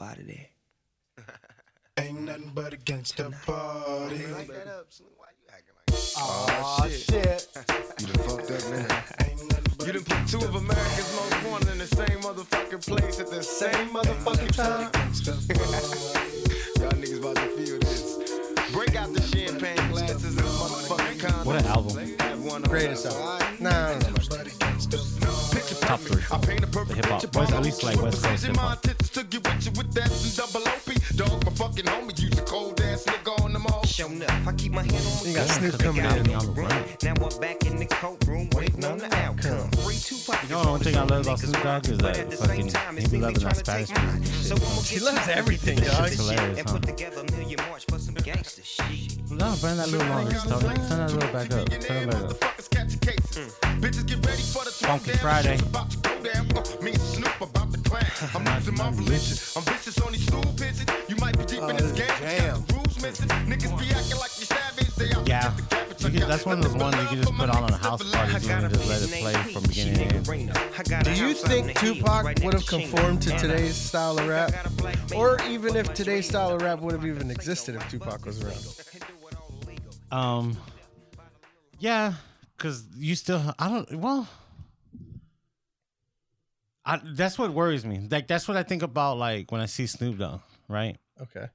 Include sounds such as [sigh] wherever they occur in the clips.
up out of there. Ain't nothing but against the party. Like that up, Snoop. Why you acting like that? Oh, shit. You done fucked up, man. Ain't nothing but You done put two of America's most wanted in the same motherfucking place at the same motherfucking time. [laughs] Y'all niggas about to feel this. Break out the champagne glasses and motherfucking condoms. What an album. Have one on Greatest album. Nah, I don't know much. Picture Top three. I paint a perfect The hip-hop. picture at least, like, West Coast Representing my hip-hop. intentions to get with you with that and double OP. Dog, my fucking homie, use a cold ass nigga on them all. Up, I keep my hand on my You got gun. Snoop coming got in. me on the run. Now I'm back in the courtroom waiting on the outcome. Free Tupac. You know one thing I love about Snoop Dogg is that fucking he be loving that Spanish music. He loves everything, dog. It's hilarious, And huh? put together a million march for some gangster shit. No, burn that little longer. Tony. Turn that little back up. Turn it back up. Motherfuckers catch cases. Bitches get ready for the Funky. Friday. Shit's about to go down. Me and Snoop about to clash. I'm [laughs] losing my religion. I'm vicious on these stool pitches. You might be deep in this oh, game. jam. Got the rules missing. Niggas be acting like you savage. They out Yeah. get the cabbage. You can- that's one of those ones you can just put on on a house party and just let it play from beginning to end. Do you think Tupac would have conformed to today's style of rap? Or even if today's style of rap would have even existed if Tupac was around? Um, yeah, because you still, I don't, well, I, that's what worries me. Like, that's what I think about, like, when I see Snoop Dogg, right? Okay.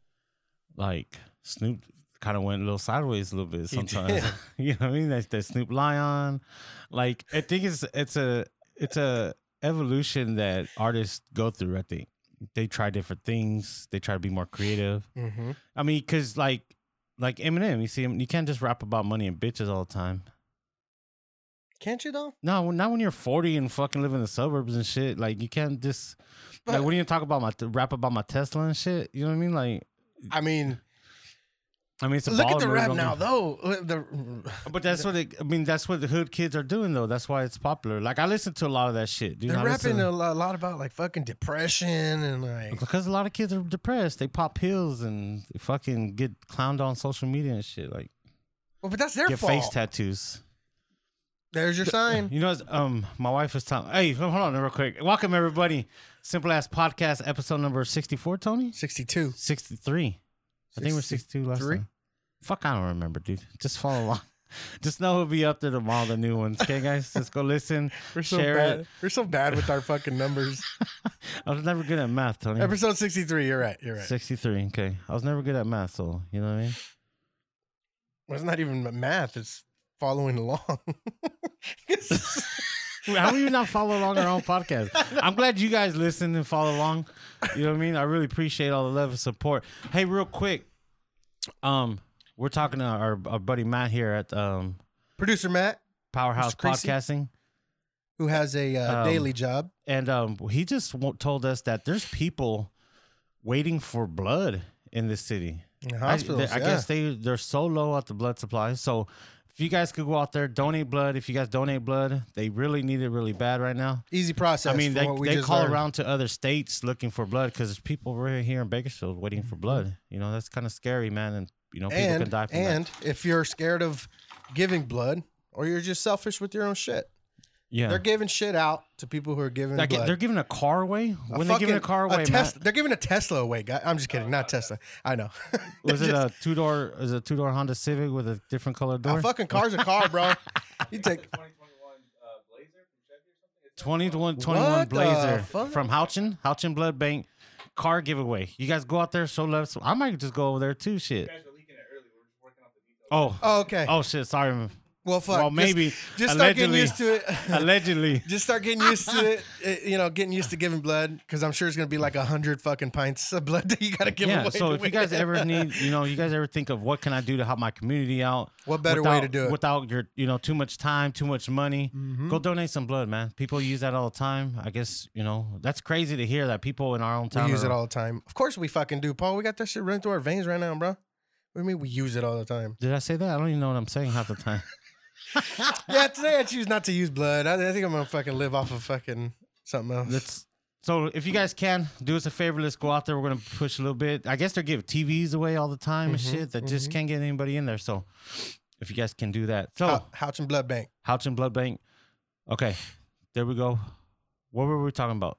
Like, Snoop kind of went a little sideways a little bit sometimes. [laughs] you know what I mean? That's that Snoop Lion. Like, I think it's, it's a, it's a evolution that artists go through, I think. They try different things. They try to be more creative. Mm-hmm. I mean, cause like like Eminem, you see him, you can't just rap about money and bitches all the time. Can't you though? No, not when you're 40 and fucking live in the suburbs and shit. Like you can't just like But- when you talk about my rap about my Tesla and shit. You know what I mean? Like I mean, I mean, it's a look at the move, rap don't now though. The, But that's what it, I mean. That's what the hood kids are doing though. That's why it's popular. Like I listen to a lot of that shit. Dude. they're I rapping listen- a lo- lot about like fucking depression and like because a lot of kids are depressed. They pop pills and fucking get clowned on social media and shit. Like well, but that's their get fault. face tattoos. There's your sign. You know, it's, um, my wife was telling. Hey, hold on, real quick. Welcome everybody. Simple Ass Podcast, episode number sixty-four. Tony, 62. sixty-three. I think we're sixty-two last 63? time. Fuck, I don't remember, dude. Just follow along. [laughs] Just know it'll be up there tomorrow. The new ones. Okay, guys, let's go listen. [laughs] We're so share bad. it. We're so bad with our fucking numbers. [laughs] I was never good at math, Tony. Episode 63. You're right. You're right. Sixty-three. Okay, I was never good at math, so you know what I mean. Well, it's not even math. It's following along. How do you not follow along our own podcast? I'm glad you guys listen and follow along. You know what I mean? I really appreciate all the love and support. Hey, real quick, um, we're talking to our, our buddy Matt here at um Producer Matt, Powerhouse Mr. Creasy. Podcasting, who has a uh, Um, daily job. and um, he just told us that there's people waiting for blood in this city. In I, hospitals, I yeah. guess they they're so low at the blood supply. So if you guys could go out there, donate blood. If you guys donate blood, they really need it really bad right now. Easy process. I mean, from they, what we they just call learned. around to other states looking for blood because there's people right here in Bakersfield waiting for blood. You know, that's kind of scary, man. And you know, people and can die from and that. if you're scared of giving blood or you're just selfish with your own shit, Yeah, they're giving shit out to people who are giving Like, blood. they're giving a car away. A When they giving a car away, Tes- Matt, they're giving a Tesla away, guy. I'm just kidding, not Tesla. I know. [laughs] was it a two door? Is it a two door Honda Civic with a different color door? a fucking car's a car, bro? [laughs] You take 21, 21 Blazer from Houchin, Houchin Blood Bank car giveaway. You guys go out there, show love. So I might just go over there too. Shit. Oh, Oh, okay. oh shit. Sorry. well, fuck. well, maybe. [laughs] Just, start getting used to it. Allegedly. just start getting used to it. You know, getting used to giving blood because I'm sure it's gonna be like a hundred fucking pints of blood [laughs] that you gotta give yeah. away. So if you guys ever [laughs] need, you know, you guys ever think of what can I do to help my community out? What better way to do it? Without your, you know, too much time, too much money. Mhm. Go donate some blood, man. People use that all the time. I guess you know that's crazy to hear that people in our own town we use are- it all the time. Of course we fucking do, Paul. We got that shit running through our veins right now, bro. What do you mean we use it all the time? Did I say that? I don't even know what I'm saying half the time. [laughs] [laughs] yeah, today I choose not to use blood. I, I think I'm gonna fucking live off of fucking something else. Let's. So if you guys can do us a favor, let's go out there. We're gonna push a little bit. I guess they're giving TVs away all the time and Mhm, shit that just mhm. can't get anybody in there. So if you guys can do that, so Hou- Houchin Blood Bank. Houchin Blood Bank. Okay, there we go. What were we talking about?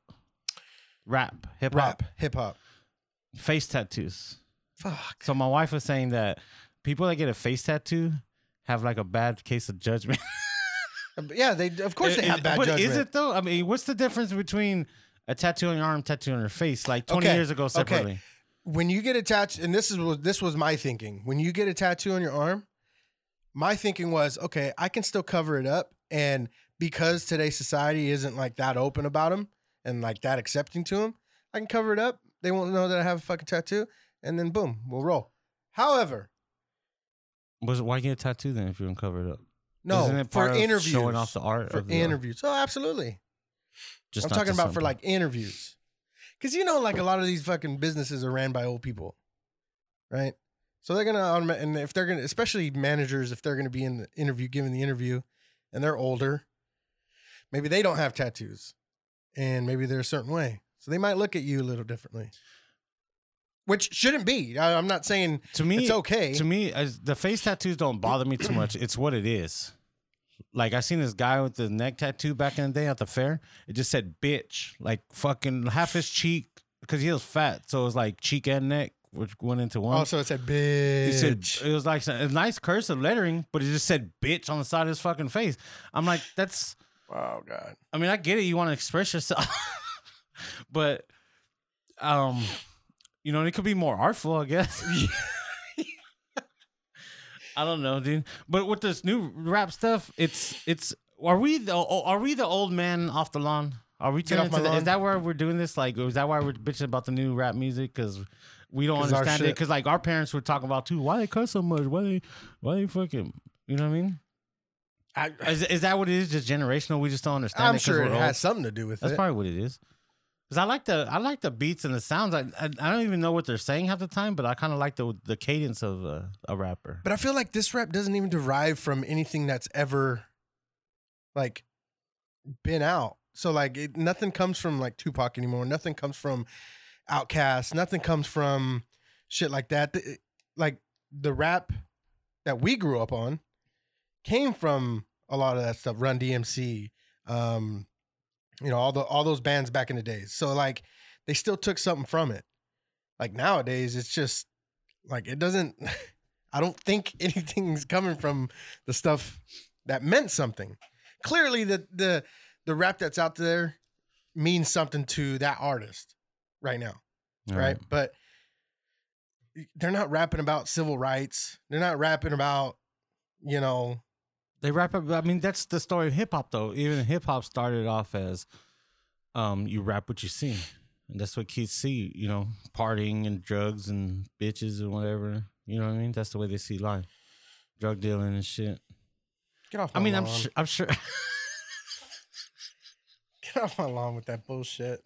Rap, hip hop. Hip hop. face tattoos. Fuck. So my wife was saying that people that get a face tattoo have like a bad case of judgment. [laughs] Yeah, they of course they Is- have bad but judgment. Is it though? I mean, what's the difference between a tattoo on your arm, tattoo on your face, like 20 Okay, years ago okay. separately? when you get a tattoo, and this is what this was my thinking. When you get a tattoo on your arm, my thinking was, okay, I can still cover it up, and because today's society isn't like that open about them and like that accepting to them, I can cover it up. They won't know that I have a fucking tattoo, and then boom, we'll roll. However, Was why get a tattoo then if you don't cover it up? no, for interviews, showing off the art for the art? interviews. Oh, absolutely. Just I'm talking about for like interviews. Cause you know, like a lot of these fucking businesses are ran by old people. Right? So they're gonna and if they're gonna especially managers, if they're gonna be in the interview, giving the interview, and they're older, maybe they don't have tattoos. And maybe they're a certain way. So they might look at you a little differently. Which shouldn't be. I, I'm not saying to me it's okay. To me, as the face tattoos don't bother me too much. It's what it is. Like I seen this guy with the neck tattoo back in the day at the fair. It just said "bitch," like fucking half his cheek because he was fat, so it was like cheek and neck, which went into one. also, it said bitch. It said it was like a nice cursive lettering, but it just said "bitch" on the side of his fucking face. I'm like, that's. oh god. I mean, I get it. You want to express yourself, [laughs] but um, you know, it could be more artful, I guess. [laughs] [laughs] I don't know, dude. But with this new rap stuff, it's it's. Are we the are we the old man off the lawn? Are we turning the, lawn. Is that where we're doing this? Like, is that why we're bitching about the new rap music? Because we don't understand it. Because like our parents were talking about too. Why they cuss so much? Why they why they fucking? You know what I mean? I, Is, is that what it is? Just generational? We just don't understand. I'm it sure it old? has something to do with That's it. probably what it is. Cause I like the I like the beats and the sounds. I I, I don't even know what they're saying half the time, but I kind of like the the cadence of a, a rapper. But I feel like this rap doesn't even derive from anything that's ever like been out. So like it, nothing comes from like Tupac anymore. Nothing comes from Outkast. Nothing comes from shit like that. The- Like the rap that we grew up on came from a lot of that stuff. Run DMC, um, you know, all the all those bands back in the days. So like they still took something from it. Like nowadays, it's just like it doesn't. [laughs] I don't think [laughs] anything's coming from the stuff that meant something. Clearly, the the the rap that's out there means something to that artist right now, right? But they're not rapping about civil rights. They're not rapping about, you know, They rap. ab- I mean, that's the story of hip hop, though. Even hip hop started off as, um, you rap what you see, and that's what kids see. You know, partying and drugs and bitches and whatever. You know what I mean? That's the way they see life, drug dealing and shit. get off. I mean, I'm lawn. sure. I'm sure. [laughs] get off my lawn with that bullshit.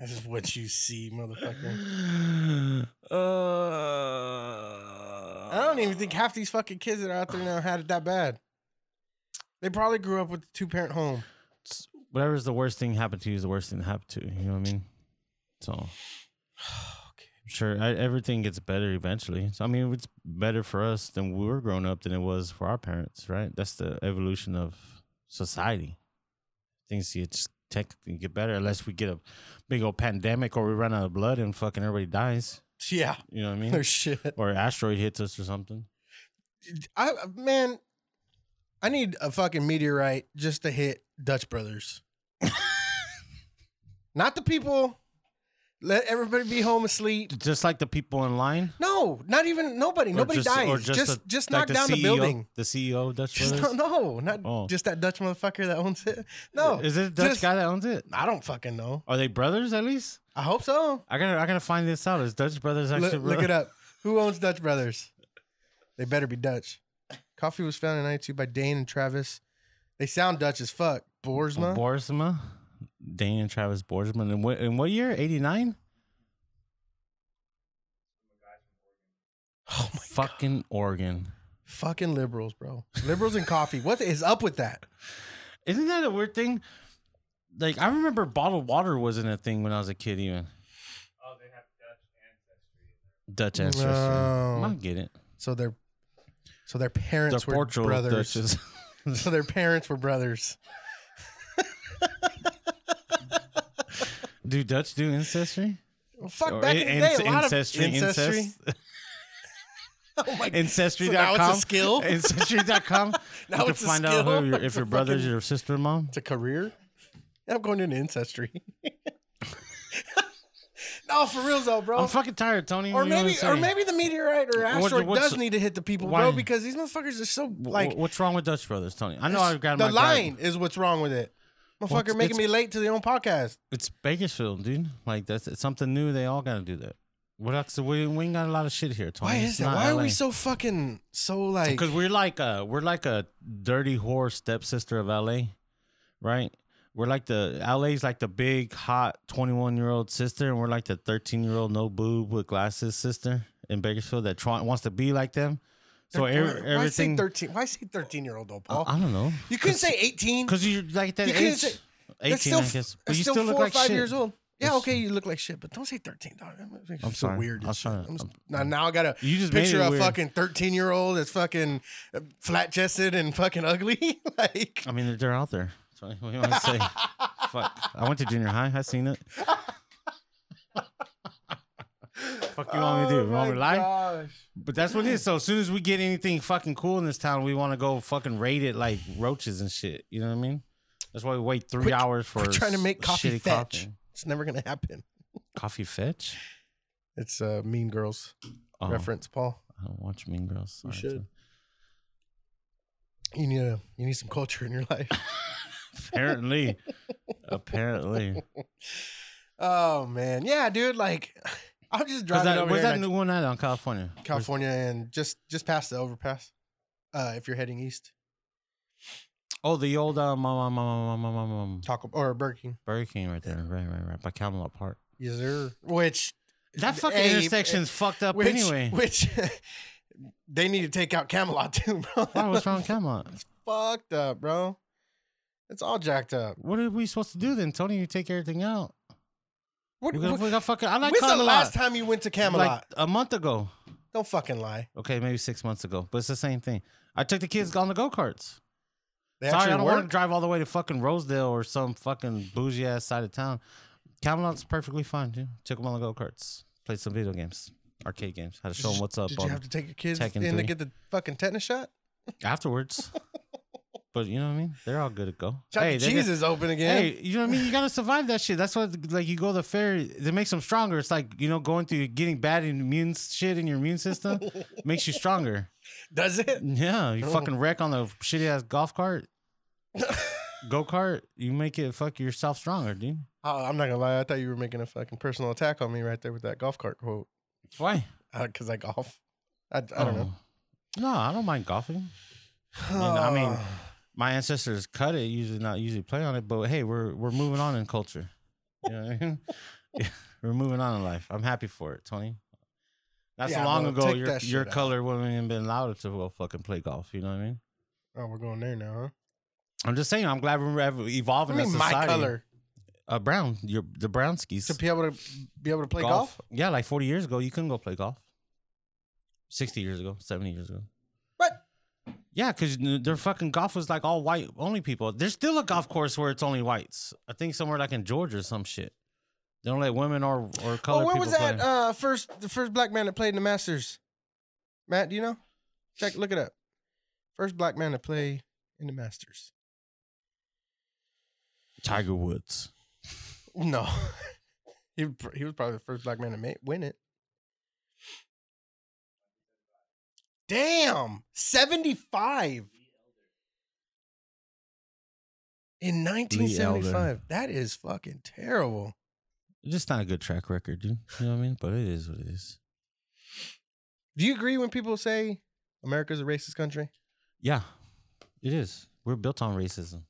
This is what you see, motherfucker. [sighs] uh, I don't even think half these fucking kids that are out there now had it that bad. They probably grew up with a two parent home. whatever's the worst thing happened to you is the worst thing that happened to you. You know what I mean? So, [sighs] okay. sure, I, everything gets better eventually. So, I mean, it's better for us than we were growing up than it was for our parents, right? That's the evolution of society. Things get just technically get better unless we get a big old pandemic or we run out of blood and fucking everybody dies. [laughs] Yeah, You know what I mean? no shit. or an asteroid hits us or something. I man, I need a fucking meteorite just to hit Dutch Brothers. [laughs] Not the people. Let everybody be home asleep. Just like the people in line. No, not even nobody. Or Nobody just- dies. or Just just, the- like knock the down the building. The CEO of Dutch Just Brothers. no, [laughs] no, not Oh. just that Dutch motherfucker that owns it. No, Is it a Dutch just- guy that owns it? I don't fucking know. Are they brothers at least? I hope so. I gotta I gotta find this out. Is Dutch Brothers actually Look, look it up. Who owns Dutch Brothers? They better be Dutch. Coffee was founded in 92 by Dane and Travis. They sound Dutch as fuck. Boersma. Borsma? Dane and Travis Boersma. In what, in what year? 89? oh my Fucking Oregon. Fucking liberals, bro. Liberals and coffee. What is up with that? Isn't that a weird thing? Like I remember bottled water wasn't a thing when I was a kid even. Oh, they have Dutch ancestry. Dutch ancestry. No. I get it. So their so their The parents were brothers. Dutches. [laughs] So their parents were brothers. Do Dutch do ancestry? Fuck Or back in the day, a lot ancestry, of ancestry. incest. [laughs] Oh my Ancestry.com. So now it's a skill? [laughs] Ancestry.com. [laughs] Now you can it's a find out skill? who your, if your brother's your sister in mom. It's a career. I'm going into ancestry. no, for real though, bro. I'm fucking tired, Tony. or What do you wanna maybe, or say? maybe the meteorite or asteroid what's- does need to hit the people, why? bro, because these motherfuckers are so Wh- like. what's wrong with Dutch Brothers, Tony? I know I've got the my line guy- is what's wrong with it. Well, Motherfucker it's- making me late to the own podcast. It's Bakersfield, dude. Like that's it's something new. They all got to do that. What else? We, we ain't got a lot of shit here, Tony. Why It's is that? Why are we so fucking so like? Because we're like a we're like a dirty whore stepsister of LA, right? We're like the LA's like the big hot twenty one year old sister, and we're like the thirteen year old no boob with glasses sister in Bakersfield that try, wants to be like them. So Why- every, why say thirteen? Why say thirteen year old though, Paul? I don't know. you couldn't say eighteen. because you're like that You age. say- Eighteen, still, I guess, but you still, still look four like or five shit. years old. Yeah, okay, you look like shit, but don't say thirteen, dog. That makes I'm feel sorry. weird. I and was shit. trying to- I'm s- I'm- now, now I got a You just picture a weird. fucking thirteen year old that's fucking uh, flat chested and fucking ugly. [laughs] like, I mean, they're, they're out there. So what do you want to say? [laughs] Fuck. I went to junior high. I seen it. Fuck you want me to do? You oh want me to lie? gosh. But that's what it is. So as soon as we get anything fucking cool in this town, we want to go fucking raid it like roaches and shit. You know what I mean? That's why we wait three Quit- hours for We're trying to make coffee shitty fetch. Coffee. It's never gonna happen. Coffee fetch? It's a Mean Girls Oh, reference, Paul. I don't watch Mean Girls. You Sorry, should. You need a you need some culture in your life. [laughs] Apparently. [laughs] Apparently. oh man, yeah, dude. Like, I'm just driving that, over where's here. that and I- new one at on California? California and just just past the overpass. Uh, if you're heading east, Oh, the old um, um, um, um, um, um, um, Taco or Burger King. Burger King right there. Right, right, right. By Camelot Park. Yes, sir. Which That fucking Hey, intersection's fucked up which, anyway. Which [laughs] they need to take out Camelot too, bro. Why, what's wrong with [laughs] Camelot? Fucked up, bro. It's all jacked up. What are we supposed to do then, Tony? You take everything out. What, We got, what- we got fucking. I like when's the Camelot. last time you went to Camelot? Like a month ago. Don't fucking lie. Okay, maybe six months ago, but it's the same thing. I took the kids on the go karts. Sorry, I don't want to drive all the way to fucking Rosedale or some fucking bougie ass side of town. Camelot's perfectly fine, dude. Took them on the go karts. Played some video games, arcade games. Had to show them what's up Did you have to take your kids Tekken in to get the fucking tetanus shot? afterwards. [laughs] but you know what I mean? They're all good to go. Chuck E. they Cheese is open again. Hey, you know what I mean? You gotta survive that shit. That's what like you go to the fair. It makes them stronger. It's like you know going through getting bad immune shit in your immune system [laughs] makes you stronger. Does it? Yeah, you Oh. fucking wreck on the shitty ass golf cart, [laughs] go kart. You make it fuck yourself stronger, dude. Oh, I'm not gonna lie. I thought you were making a fucking personal attack on me right there with that golf cart quote. Why? Uh, because I golf. I, I don't oh. know. Oh. No, I don't mind golfing. I mean, I mean, [sighs] oh. My ancestors cut it. Usually not usually play on it, but hey, we're we're moving on in culture. You know what I mean? [laughs] Yeah, we're moving on in life. I'm happy for it, Tony. Not Yeah, so long ago, your your out. color wouldn't even been allowed to go fucking play golf. You know what I mean? oh, we're going there now, huh? I'm just saying. I'm glad we're I evolving mean, as my society. color uh, brown. Your the brown skis. to be able to be able to play golf. Yeah, like 40 years ago, you couldn't go play golf. 60 years ago, 70 years ago. Yeah, because their fucking golf was like all white only people. There's still a golf course where it's only whites. I think somewhere like in Georgia or some shit. They don't let women or or Oh, colored where was that play. uh, first the first black man that played in the Masters? Matt, do you know? Check, look it up. First black man to play in the Masters. Tiger Woods. No, [laughs] he he was probably the first black man to win it. Damn, seventy five in nineteen seventy five. That is fucking terrible. Just not a good track record, dude. You know what I mean? But it is what it is. Do you agree when people say America's a racist country? Yeah, it is. We're built on racism.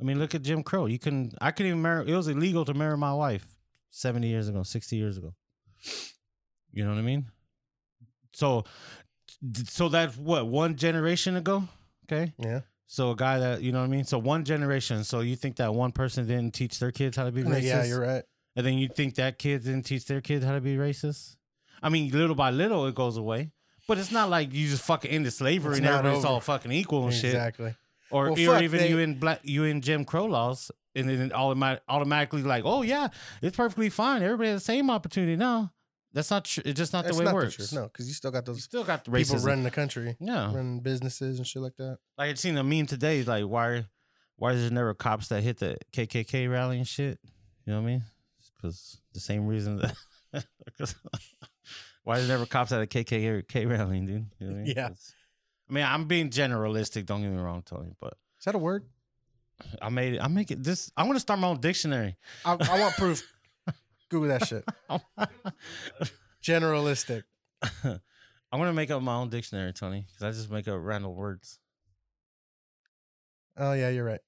I mean, look at Jim Crow. You can, I couldn't even marry. It was illegal to marry my wife seventy years ago, sixty years ago. You know what I mean? So, so that's what one generation ago. Okay, Yeah. so a guy that you know what I mean. So one generation. So you think that one person didn't teach their kids how to be [laughs] racist? Yeah, you're right. And then you think that kid didn't teach their kids how to be racist? I mean, little by little it goes away. But it's not like you just fucking into slavery It's and everybody's over. all fucking equal and shit. Exactly. Or, Well, or even they- you in black you in Jim Crow laws. and then automatic, automatically like, oh yeah, it's perfectly fine. Everybody has the same opportunity. No, that's not true. It's just not That's the way not it the works. truth. No, because you still got You those still got the people racism. running the country, yeah, running businesses and shit like that. like I seen a meme today. Like why, why is there never cops that hit the KKK rally and shit? You know what I mean? Because the same reason that. 'cause- [laughs] why is there never cops at a KKK rally, dude? You know what I mean? Yeah. 'Cause- I mean, I'm being generalistic. Don't get me wrong, Tony, but Is that a word? I made it. I make it. This. I'm gonna start my own dictionary. I, I want proof. Google that shit. [laughs] Generalistic. [laughs] I'm gonna make up my own dictionary, Tony, because I just make up random words. Oh yeah, you're right.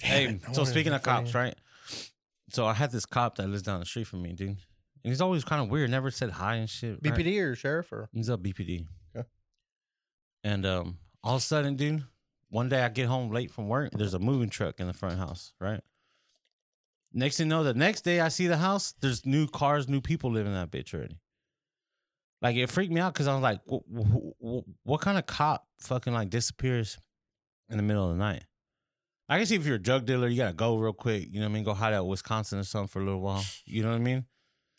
Damn hey, it, I so wanted speaking to of cops, fucking- right? So I had this cop that lives down the street from me, dude. And he's always kind of weird. Never said hi and shit. right? BPD or sheriff or He's up BPD. Okay. And um, all of a sudden, dude, one day I get home late from work. There's a moving truck in the front house, right? Next thing you know, the next day I see the house. There's new cars, new people living in that bitch already. Like it freaked me out because I was like, what, what, what kind of cop fucking like disappears in the middle of the night? I can see if you're a drug dealer, you gotta go real quick. You know what I mean? Go hide out in Wisconsin or something for a little while. You know what I mean?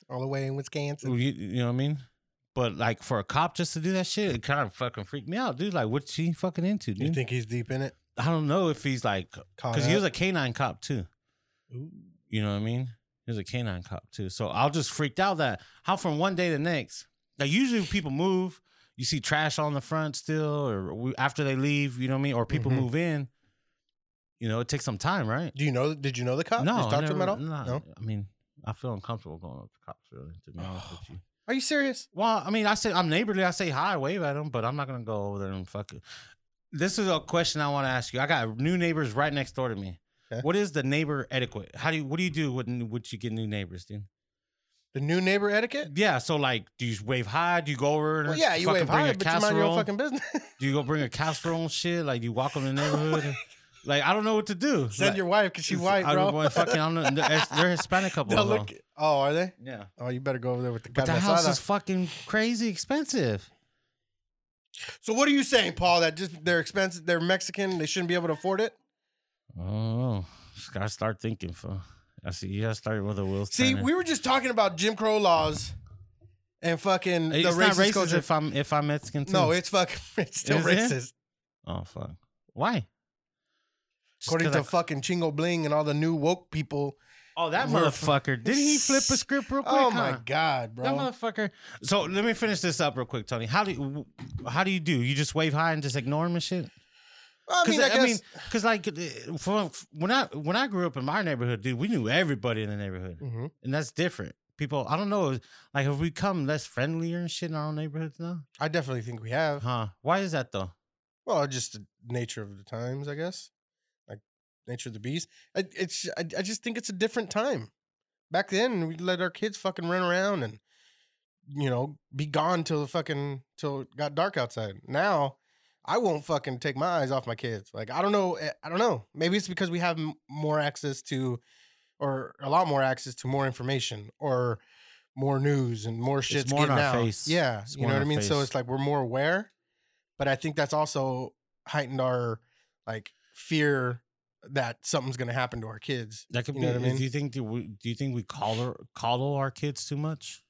all the way in Wisconsin. You, you know what I mean? But like for a cop just to do that shit, it kind of fucking freaked me out, dude. Like, what's he fucking into, You think he's deep in it? I don't know if he's like, because he was a canine cop too. You know what I mean? He was a canine cop too. So I was just freaked out that how from one day to the next. Like usually people move, you see trash on the front still, or we, after they leave, you know what I mean? Or people Mhm. move in. You know, it takes some time, right? Do you know? Did you know the cop? no, Did you I talk to him at all? nah, No. I mean, I feel uncomfortable going up to cops, really, to be honest with you. Are you serious? Well, I mean, I say I'm neighborly. I say hi, wave at them, but I'm not gonna go over there and fuck it. This is a question I want to ask you. I got new neighbors right next door to me. Okay. What is the neighbor etiquette? How do you? What do you do when when you get new neighbors, dude? The new neighbor etiquette? Yeah, so like, do you wave hi? Do you go over? and Well, yeah, you wave bring hi, a but you mind your own fucking business. Do you go bring a casserole and shit? Like, you walk them in the [laughs] neighborhood? like, I don't know what to do. Send Like, your wife because she white, I bro. don't fucking, I don't know. They're, they're Hispanic [laughs] couple. They'll look. Oh, are they? yeah, Oh, you better go over there with the but the house is fucking crazy expensive. So what are you saying, Paul? That just they're expensive. They're Mexican. They shouldn't be able to afford it. Oh, just gotta start thinking. For I see you gotta start with a will. See, we were just talking about Jim Crow laws and fucking the it's not racist racist culture. if I'm if I'm Mexican too. no, it's fucking. [laughs] It's still Is it? racist. oh fuck. Why? Just According to I- fucking Chingo Bling and all the new woke people. oh that motherfucker! Did he flip a script real quick? Oh my huh? god, bro! That motherfucker. So let me finish this up real quick, Tony. How do you, how do you do? You just wave high and just ignore him and shit? I mean, I, guess. because like for, when I when I grew up in my neighborhood, dude, we knew everybody in the neighborhood, Mhm. and that's different. People, I don't know, like have we become less friendlier and shit in our own neighborhoods now? I definitely think we have. Huh? Why is that though? Well, just the nature of the times, I guess. Like nature of the beast. I, it's. I, I just think it's a different time. Back then, we let our kids fucking run around and, you know, be gone till the fucking till it got dark outside. Now, I won't fucking take my eyes off my kids. Like I don't know. eh, I don't know. Maybe it's because we have more access to, or a lot more access to more information or more news and more shit's more in getting our out. face. Yeah, It's you know what I mean. So it's like we're more aware, but I think that's also heightened our like fear that something's gonna happen to our kids. That could You be. know what I mean? Do you think do we do you think we coddle coddle our kids too much?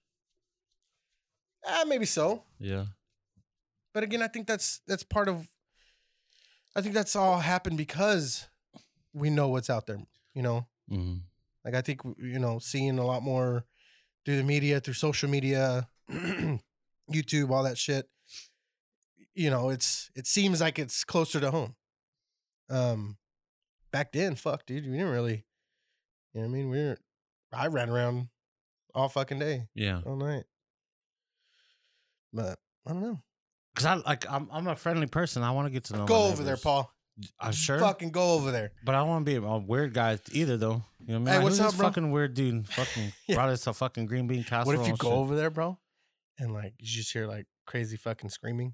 Ah, maybe so. Yeah. But again, I think that's that's part of. I think that's all happened because we know what's out there. You know, hmm like I think you know, seeing a lot more through the media, through social media, [clears throat] YouTube, all that shit. You know, it's it seems like it's closer to home. Um, back then, fuck, dude, we didn't really. You know what I mean? We were. I ran around all fucking day, Yeah. all night. But I don't know. Cause I like I'm I'm a friendly person. I want to get to know. Go my over there, neighbors. Paul. I'm sure. Fucking go over there. But I don't want to be a weird guy either, though. You know what I mean? Hey, Like, what's who's up, this bro? fucking weird dude? Fucking [laughs] Yeah. brought us a fucking green bean casserole. What if you and go shit. over there, bro, and like you just hear like crazy fucking screaming?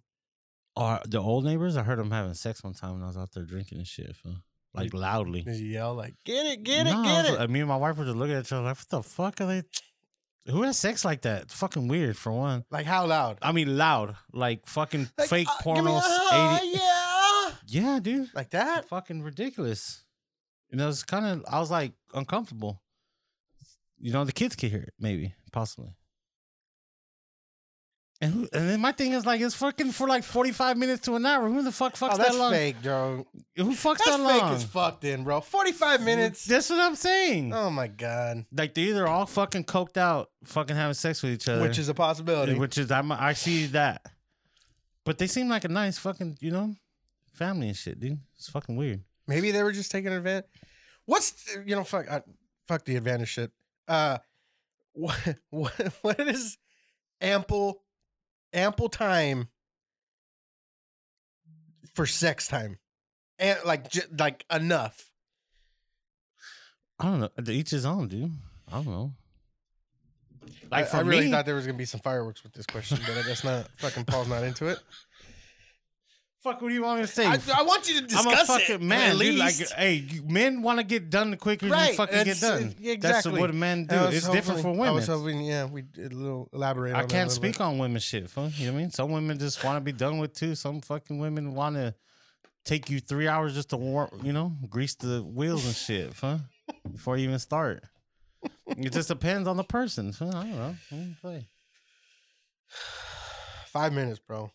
Or the old neighbors? I heard them having sex one time when I was out there drinking and shit, fool. like loudly. Did you yell like, "Get it, get it, No, I get was- it"? uh, Me and my wife were just looking at each other like, what the fuck are they? Who has sex like that? It's fucking weird for one. Like how loud? I mean, loud, like fucking Like, fake uh, give me pornos. a- 80. yeah, Yeah, dude. like that. Fucking ridiculous. You know, it's kind of I was like uncomfortable. You know, the kids could hear it, maybe, possibly. And who, and then my thing is like it's fucking for like forty five minutes to an hour. Who the fuck fucks Oh, that that's long? fake, bro. Who fucks That's that fake long? as fuck, then, bro. Forty-five minutes. That's what I'm saying. Oh my god. Like they either all fucking coked out, fucking having sex with each other, Which is a possibility. which is I'm, I see that. But they seem like a nice fucking you know family and shit, dude. It's fucking weird. Maybe they were just taking advantage. What's the- you know fuck uh, fuck the advantage shit. Uh, [laughs] what what what is ample ample time for sex time, and like j- like enough. I don't know. Each his own, dude. I don't know. Like I, for I really me, thought there was gonna be some fireworks with this question, but I guess not. Fucking Paul's not into it. Fuck. What do you want me to say? I, I want you to discuss I'm a fucking it, man, at dude. Like, least. hey, you- men want to get done the quicker Right, you fucking get done. yeah, That's exactly. what men do. I was It's different for hoping- I was women. hoping, yeah, we did a little elaborate. I on that a can't little speak bit. on women shit. You know what I mean? Some women just want to be done with too. Some fucking women want to take you three hours just to warm, you know, grease the wheels and shit, fun, before you even start. It just depends on the person. I don't know. Play. [sighs] Five minutes, bro.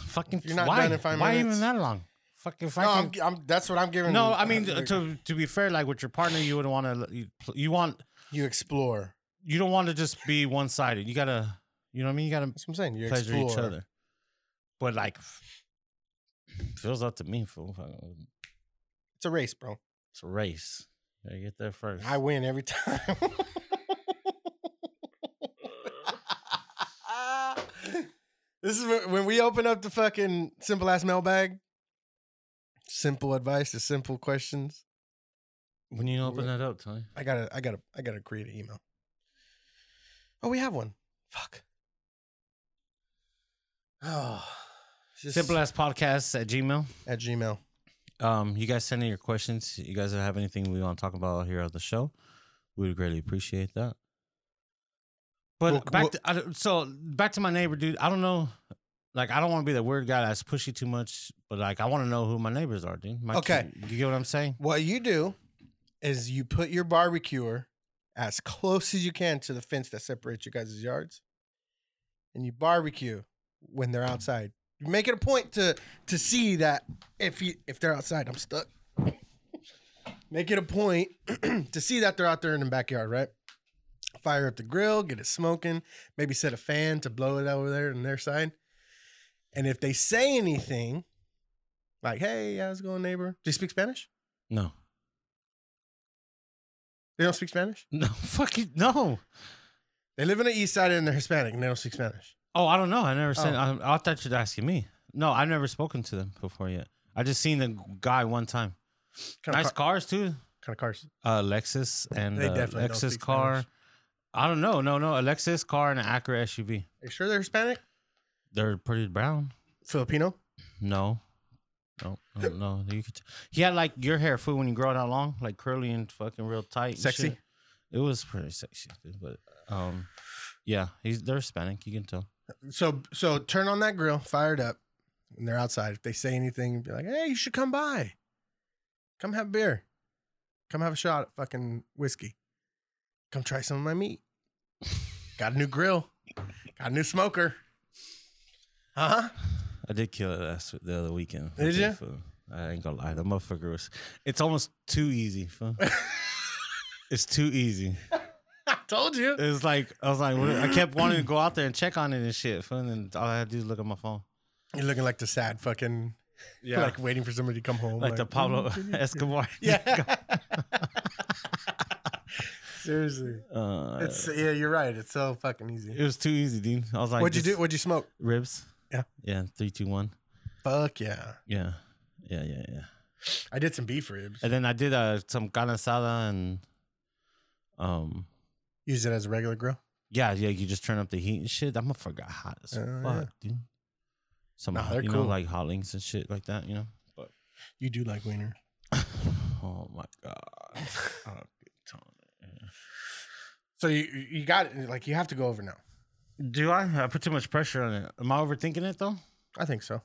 Fucking you're not why? done in five why minutes- even that long? Fucking No, I'm, I'm, that's what I'm giving. no. I mean Uh, to to be fair, like with your partner, you would want to you, you want you explore. you don't want to just be one sided. You gotta, you know what I mean. You gotta That's what I'm saying. You pleasure explore each other. But like, feels up to me, fool. It's a race, bro. It's a race. You gotta get there first. I win every time. [laughs] [laughs] this is when- we open up the fucking simple ass mailbag. Simple advice to simple questions. when you open that up, Tony. I gotta, I gotta, I gotta create an email. Oh, we have one. Fuck. Oh, just Simple as podcasts at Gmail. at Gmail. Um, you guys send in your questions. You guys have anything we want to talk about here on the show? We would greatly appreciate that. But Well, back well- to I so back to my neighbor, dude. I don't know. Like I don't want to be the weird guy that's pushy too much, but like I want to know who my neighbors are, dude. My Okay. you get what I'm saying? What you do is you put your barbecuer as close as you can to the fence that separates you guys' yards, and you barbecue when they're outside. You make it a point to to see that if you if they're outside, I'm stuck. Make it a point [clears throat] to see that they're out there in the backyard, right? Fire up the grill, get it smoking, maybe set a fan to blow it over there on their side. And if they say anything, like, hey, how's it going, neighbor? Do you speak Spanish? No, They don't speak Spanish? [laughs] no, fucking no. They live in the east side and they're Hispanic and they don't speak Spanish. Oh, I don't know. I never said. Oh. I, I thought you'd asking me. No, I've never spoken to them before yet. I just seen the guy one time. Kind nice car, cars too. kind of cars. Uh, Lexus and They uh, Lexus car. Spanish. I don't know. No, no, a Lexus car and an Acura SUV. Are you sure they're Hispanic? They're pretty brown. Filipino? No, no, no, no. You could. He had like your hair, food when you grow it out long, like curly and fucking real tight. and Sexy? shit. It was pretty sexy, dude, but um, yeah, he's they're Hispanic. You can tell. So so turn on that grill, fire it up, and they're outside. If they say anything, be like, hey, you should come by. Come have beer. Come have a shot at fucking whiskey. Come try some of my meat. Got a new grill. Got a new smoker. Huh? I did kill it last the other weekend. Did fool. I ain't gonna lie. The motherfucker was. It's almost too easy. fool. [laughs] it's too easy. I told you. It's like I was like, I kept wanting to go out there and check on it and shit. fool, And then all I had to do is look at my phone. You're looking like the sad fucking, Yeah, like waiting for somebody to come home. like, the Pablo mm, [laughs] Escobar. Yeah. [laughs] Seriously. Uh, It's yeah, you're right. It's so fucking easy. it was too easy, dude. I was like, What'd you do? What'd you smoke? Ribs. Yeah. Yeah. Three, two, one. Fuck yeah. Yeah. Yeah, yeah, yeah. I did some beef ribs. And then I did uh, some carne asada and um Use it as a regular grill. yeah, yeah, you just turn up the heat and shit. That motherfucker got hot as Oh, fuck, dude. Some Nah, hot- you cool. know, like hot links and shit like that, you know. But You do like wiener. [sighs] oh my god. [laughs] Oh. So you you got it. Like you have to go over now. Do I? I put too much pressure on it. Am I overthinking it though? I think so.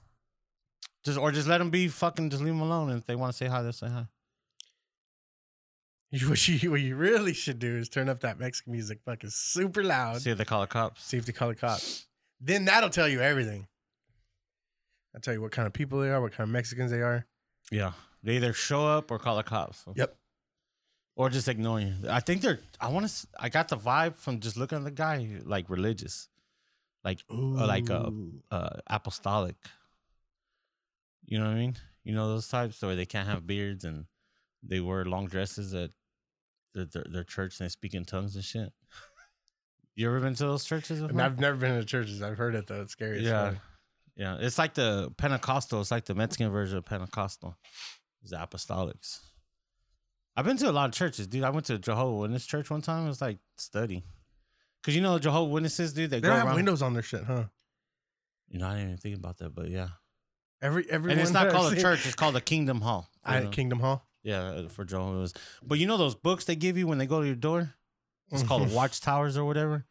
Just or just let them be fucking. Just leave them alone. And if they want to say hi, they'll say hi. You- [laughs] What you, what you really should do is turn up that Mexican music fucking super loud. See if they call the cops. See if they call the cops. Then that'll tell you everything. I'll tell you what kind of people they are, what kind of Mexicans they are. Yeah, they either show up or call the cops. Yep. Or just ignore you. I think they're. I want to. I got the vibe from just looking at the guy, like religious, like uh, like uh, Ooh. uh apostolic. You know what I mean? You know those types where they can't have beards and they wear long dresses at their their, their church and they speak in tongues and shit. [laughs] You ever been to those churches? Before? I've never been to churches. I've heard it though. It's scary. Yeah. fuck. Yeah, it's like the Pentecostal. It's like the Mexican version of Pentecostal. It's the Apostolics. I've been to a lot of churches, dude. I went to Jehovah Witness church one time. It was like study, because you know Jehovah Witnesses, dude. They, They go don't have around. windows on their shit, huh? You know, I didn't even think about that, but yeah. Every every and it's not called a [laughs] church; it's called a Kingdom Hall. I, know? Kingdom Hall. Yeah, uh, for Jehovah's. But you know those books they give you when they go to your door? It's called Mhm. [laughs] Watchtowers or whatever.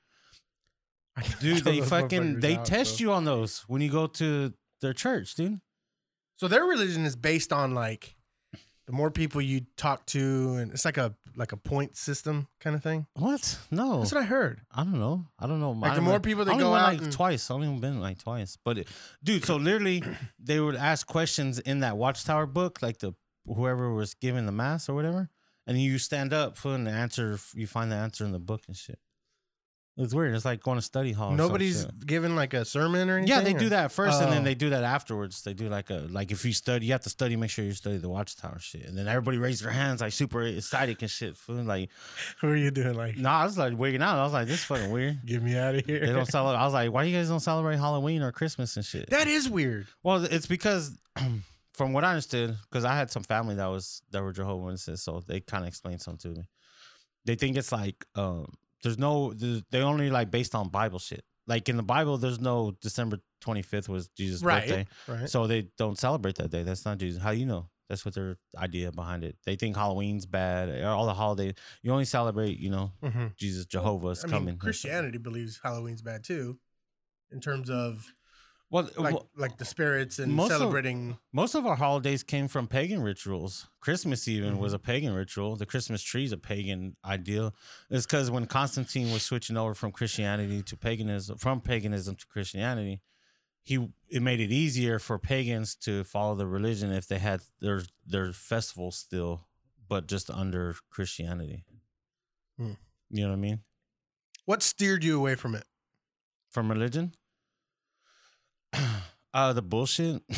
Dude, they fucking they out, test bro. you on those when you go to their church, dude. So their religion is based on like the more people you talk to, and it's like a like a point system kind of thing. What? No. That's what I heard. I don't know. I don't know. Like, the more people that I only go went out like and- twice. I've only been like twice. But it, dude, so literally [clears throat] they would ask questions in that Watchtower book, like the whoever was giving the mass or whatever, and you stand up for the answer. You find the answer in the book and shit. It's weird. It's like going to study hall. or some Nobody's shit. giving like a sermon or anything. Yeah, they or- do that first, and Oh. then they do that afterwards. They do like a like if you study, you have to study. Make sure you study the Watchtower shit, and then everybody raises their hands like super excited and shit. Fool. Like, [laughs] What are you doing? Like, no, I was like wigging out. I was like, this is fucking weird. [laughs] get me out of here. They don't [laughs] celebrate. I was like, why you guys don't celebrate Halloween or Christmas and shit? that is weird. well, it's because, [clears throat] from what I understood, because I had some family that was that were Jehovah's Witnesses, so they kind of explained something to me. They think it's like um, there's no there's, they only like based on Bible shit. Like in the Bible, there's no December 25th was Jesus' Right. birthday, Right. so they don't celebrate that day. That's not Jesus. How you know? That's what their idea behind it. They think Halloween's bad. All the holidays, you only celebrate, you know, hmm Jesus, Jehovah's I coming. Christianity believes Halloween's bad too, in terms of Well, like well, like the spirits and most of- celebrating. Most of our holidays came from pagan rituals. Christmas even was a Mm-hmm. pagan ritual. The Christmas tree is a pagan ideal. It's because when Constantine was switching over from Christianity to paganism, from paganism to Christianity, he it made it easier for pagans to follow the religion if they had their their festivals still, but just under Christianity. Hmm. You know what I mean? what steered you away from it? From religion. [clears throat] Uh the bullshit. [laughs]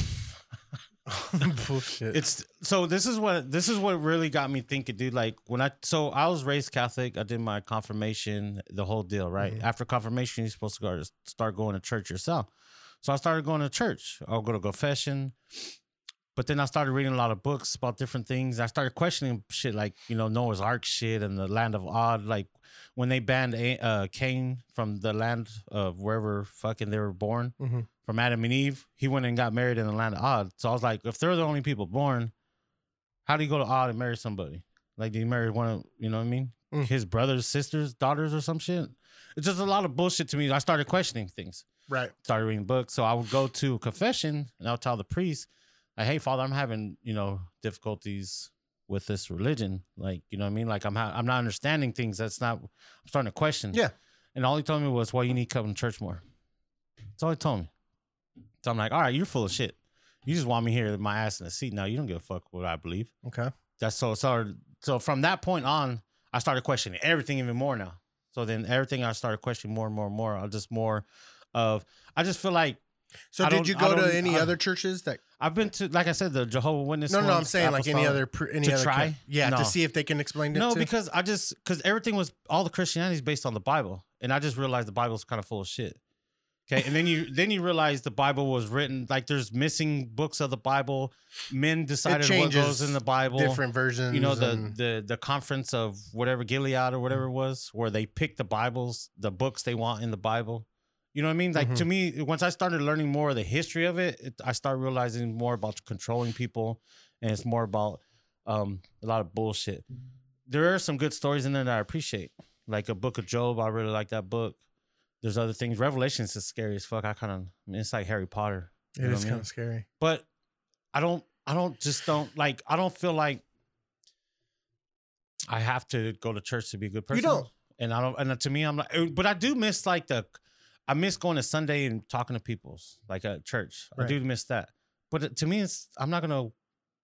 Bullshit. It's so this is what this is what really got me thinking, dude. Like when I so I was raised Catholic, I did my confirmation, the whole deal, right? Mhm. After confirmation, you're supposed to go to start going to church yourself. So I started going to church. I'll go to confession. But then I started reading a lot of books about different things. I started questioning shit like, you know, Noah's Ark shit and the land of Nod. Like when they banned A- uh, Cain from the land of wherever fucking they were born, Mhm. From Adam and Eve, he went and got married in the land of Nod. So I was like, if they're the only people born, how do you go to Nod and marry somebody? Like, do you marry one of, you know what I mean? Mm. His brothers, sisters, daughters, or some shit? It's just a lot of bullshit to me. I started questioning things right. started reading books. So I would go to confession and I'll tell the priest, like, hey, Father, I'm having, you know, difficulties with this religion. Like, you know what I mean? Like I'm ha- I'm not understanding things. That's not I'm starting to question. Yeah. And all he told me was, well, you need to come to church more. That's all he told me. So I'm like, all right, you're full of shit. You just want me here, with my ass in a seat. Now you don't give a fuck what I believe. Okay. That's so so so from that point on, I started questioning everything even more now. So then everything I started questioning more and more and more. I just more of I just feel like So I did you go to any I- other churches that? I've been to like I said the Jehovah Witness. No, no, I'm ones, saying like any other any To other try? kind- Yeah, No. to see if they can explain it. No, because I just because everything was all the Christianity is based on the Bible, and I just realized the Bible's kind of full of shit. Okay, and then you then you realize the Bible was written like there's missing books of the Bible. Men decided what goes in the Bible. different versions. you know the and- the the conference of whatever Gilead or whatever it was, where they pick the Bibles, the books they want in the Bible. You know what I mean? Like to me, once I started learning more of the history of it, it I started realizing more about controlling people, and it's more about um, a lot of bullshit. There are some good stories in there that I appreciate, like a Book of Job. I really like that book. There's other things. Revelations is scary as fuck. I kind of, I mean, it's like Harry Potter. it is kind of scary. but I don't I don't just don't like I don't feel like I have to go to church to be a good person. You don't. And I don't. And to me, I'm like, uh, but I do miss like the, I miss going to Sunday and talking to people's like at church. I Right. do miss that. But to me, it's I'm not gonna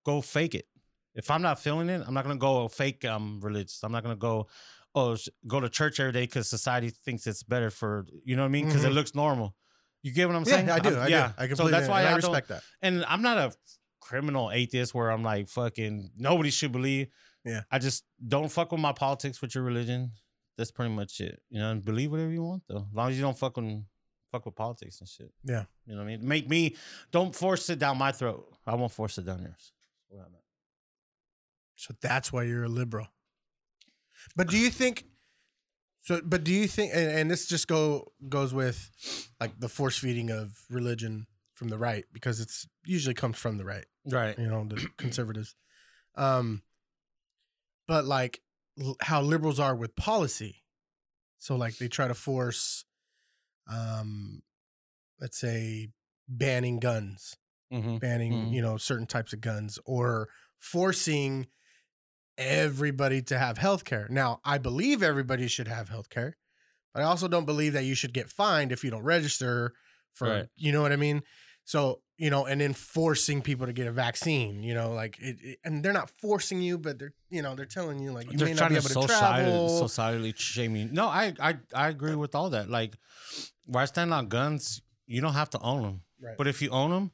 go fake it. If I'm not feeling it, I'm not gonna go fake um religious. I'm not gonna go, oh, go to church every day because society thinks it's better for you know what I mean because it Mhm. looks normal. You get what I'm Yeah, saying? I do. I'm- yeah. do. I completely. so that's why I, I, respect that. and I'm not a criminal atheist where I'm like fucking nobody should believe. Yeah. I just don't fuck with my politics with your religion. That's pretty much it. You know, and believe whatever you want though. As long as you don't fuck with fuck with politics and shit. Yeah. You know what I mean? Make me don't force it down my throat. I won't force it down yours. That's what I meant. So that's why you're a liberal. But do you think? So, but do you think? And, and this just go goes with like the force feeding of religion from the right because it's usually comes from the right. Right. you know the [clears throat] conservatives um but like l- how liberals are with policy so like they try to force um let's say banning guns Mm-hmm. banning Mhm. you know certain types of guns or forcing everybody to have health care now i believe everybody should have health care but i also don't believe that you should get fined if you don't register for Right. you know what i mean so you know and then forcing people to get a vaccine you know like it, it- and they're not forcing you but they're you know they're telling you like you They're may not be able to society, travel societally shaming. No, I, I I agree with all that. Like where I stand on guns, you don't have to own them. Right. But if you own them,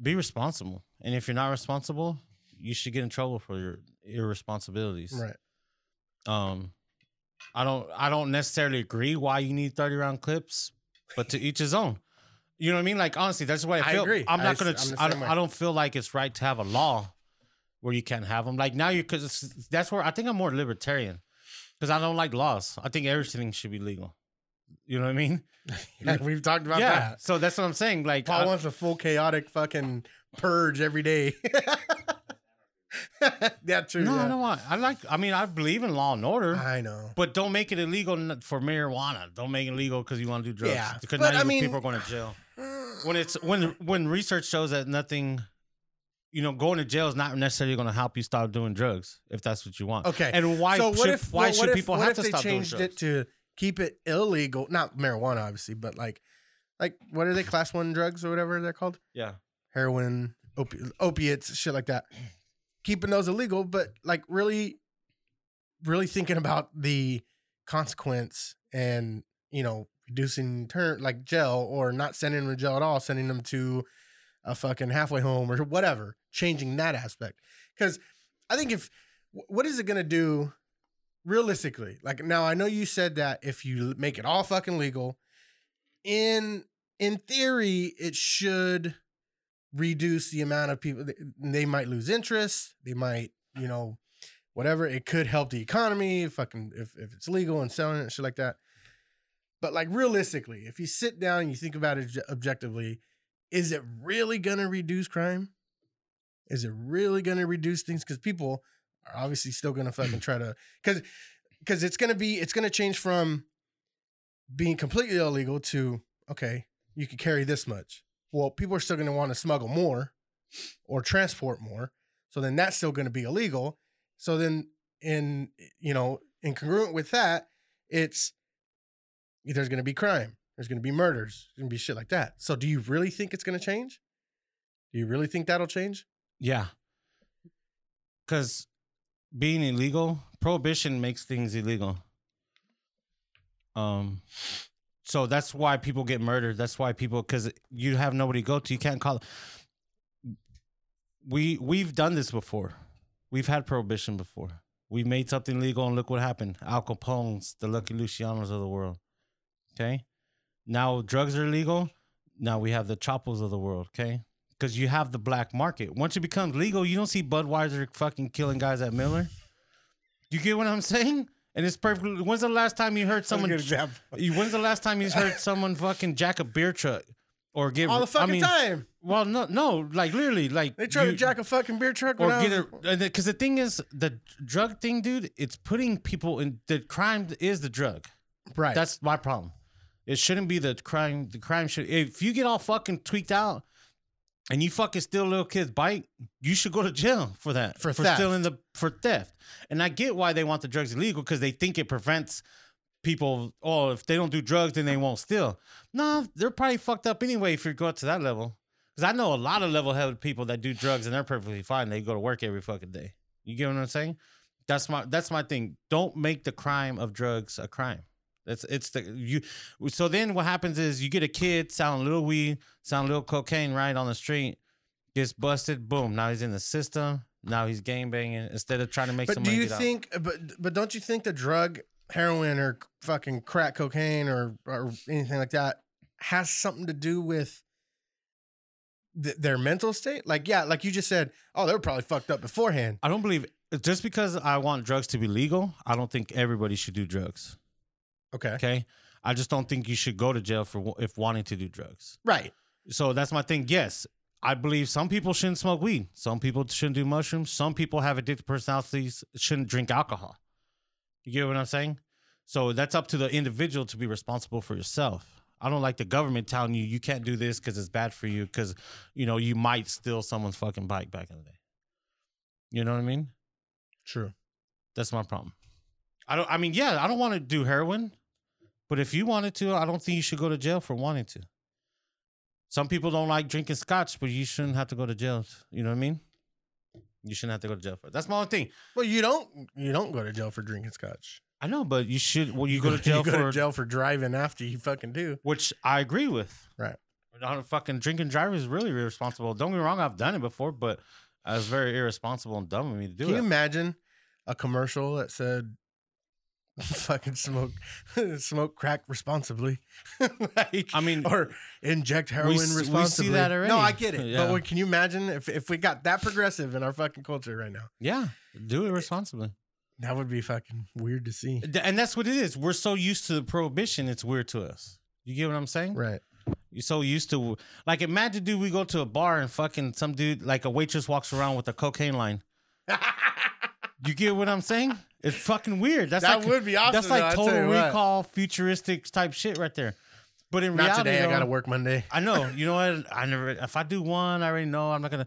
be responsible. And if you're not responsible, you should get in trouble for your irresponsibilities. right Um, I don't I don't necessarily agree why you need 30 round clips, but to each his own. You know what I mean? Like honestly, that's the way I I feel. agree. I'm not s- gonna. I'm I, don't. I don't feel like it's right to have a law where you can't have them. Like now, you because that's where I think I'm more libertarian because I don't like laws. I think everything should be legal. You know what I mean? [laughs] like we've talked about yeah. that So that's what I'm saying. Like, Paul I- wants a full chaotic fucking purge every day. [laughs] [laughs] That's true. no, yeah. I don't want. I like. I mean, I believe in law and order. I know. But don't make it illegal for marijuana. Don't make it legal because you want to do drugs. Yeah, because but now I mean- people are going to jail. [sighs] When it's when when research shows that nothing, you know, going to jail is not necessarily going to help you stop doing drugs if that's what you want. Okay. And why so what should if, why well, should if- people what have if to they stop doing changed drugs? it to keep it illegal? Not marijuana, obviously, but like, like what are they? Class one drugs or whatever they're called? yeah. Heroin, opi- opiates, shit like that. Keeping those illegal, but like really, really thinking about the consequence and you know reducing turn like jail or not sending them to jail at all, sending them to a fucking halfway home or whatever, changing that aspect. Because I think if what is it gonna do realistically? Like now, I know you said that if you make it all fucking legal, in in theory, it should reduce the amount of people they, might lose interest. They might, you know, whatever. It could help the economy. Fucking if if it's legal and selling it, and shit like that. But like realistically, if you sit down and you think about it objectively, is it really gonna reduce crime? Is it really gonna reduce things? Because people are obviously still gonna fucking try to because because it's gonna be it's gonna change from being completely illegal to okay, you can carry this much. Well, people are still gonna want to smuggle more or transport more. So then that's still gonna be illegal. So then in you know, incongruent with that, it's there's going to be crime. There's going to be murders. There's going to be shit like that. So do you really think it's going to change? Do you really think that'll change? Yeah. Because being illegal, prohibition makes things illegal. Um, so that's why people get murdered. That's why people because you have nobody to go to. You can't call. We we've done this before. We've had prohibition before. We made something legal, and look what happened. Al Capone's, the Lucky Lucianos of the world. Okay, now drugs are legal. Now we have the Chapos of the world. Okay, because you have the black market. Once it becomes legal, you don't see Budweiser fucking killing guys at Miller. You get what I'm saying? And it's perfectly. When's the last time you heard someone? When's the last time you heard [laughs] someone fucking jack a beer truck or get All the fucking I mean, time. Well, no, no, like literally, like They try to jack a fucking beer truck or get a because the thing is the drug thing, dude. It's putting people in the crime is the drug. right. That's my problem. It shouldn't be the crime. The crime should. If you get all fucking tweaked out, and you fucking steal a little kid's bike, you should go to jail for that. For for theft. stealing the for theft. And I get why they want the drugs illegal because they think it prevents people. Oh, if they don't do drugs, then they won't steal. No, they're probably fucked up anyway if you go up to that level. Because I know a lot of level-headed people that do drugs and they're perfectly fine. They go to work every fucking day. You get what I'm saying? That's my that's my thing. Don't make the crime of drugs a crime. That's it's the you. So then what happens is you get a kid selling little weed, selling little cocaine right on the street, gets busted. Boom! Now he's in the system. Now he's gang banging instead of trying to make. But some do money you get out. think? But but don't you think the drug, heroin, or fucking crack cocaine, or or anything like that, has something to do with th- their mental state? Like, yeah, like you just said, oh, they were probably fucked up beforehand. I don't believe just because I want drugs to be legal. I don't think everybody should do drugs. Okay, Okay, I just don't think you should go to jail for if wanting to do drugs. right. So that's my thing. Yes, I believe some people shouldn't smoke weed. Some people shouldn't do mushrooms. Some people have addictive personalities, shouldn't drink alcohol. You get what I'm saying? So that's up to the individual to be responsible for yourself. I don't like the government telling you you can't do this because it's bad for you because you know you might steal someone's fucking bike back in the day. You know what I mean? True. That's my problem. I don't. I mean, yeah, I don't want to do heroin, but if you wanted to, I don't think you should go to jail for wanting to. Some people don't like drinking scotch, but you shouldn't have to go to jail. You know what I mean? You shouldn't have to go to jail for it. That's my only thing. Well, you don't you don't go to jail for drinking scotch. I know, but you should. Well, you go to [laughs] jail you go for to jail for driving after you fucking do. which I agree with. Right. Not fucking drinking driving is really irresponsible. Don't get me wrong, I've done it before, but I was very irresponsible and dumb of me to do it. Can you imagine a commercial that said [laughs] fucking smoke [laughs] smoke crack responsibly? [laughs] like, I mean, or inject heroin s- we see responsibly. that No. I get it. Yeah. But what- can you imagine if, if we got that progressive in our fucking culture right now? yeah, do it responsibly. That would be fucking weird to see. And that's what it is. We're so used to the prohibition, it's weird to us. You get what I'm saying? Right. You're so used to like imagine dude we go to a bar and fucking some dude like a waitress walks around with a cocaine line. you get what I'm saying? It's fucking weird. That's That like, would be awesome, That's though, like I total you what. recall, futuristic type shit right there. But in Not reality, today. I got to work Monday. I know. [laughs] You know what? I never. If I do one, I already know I'm not gonna.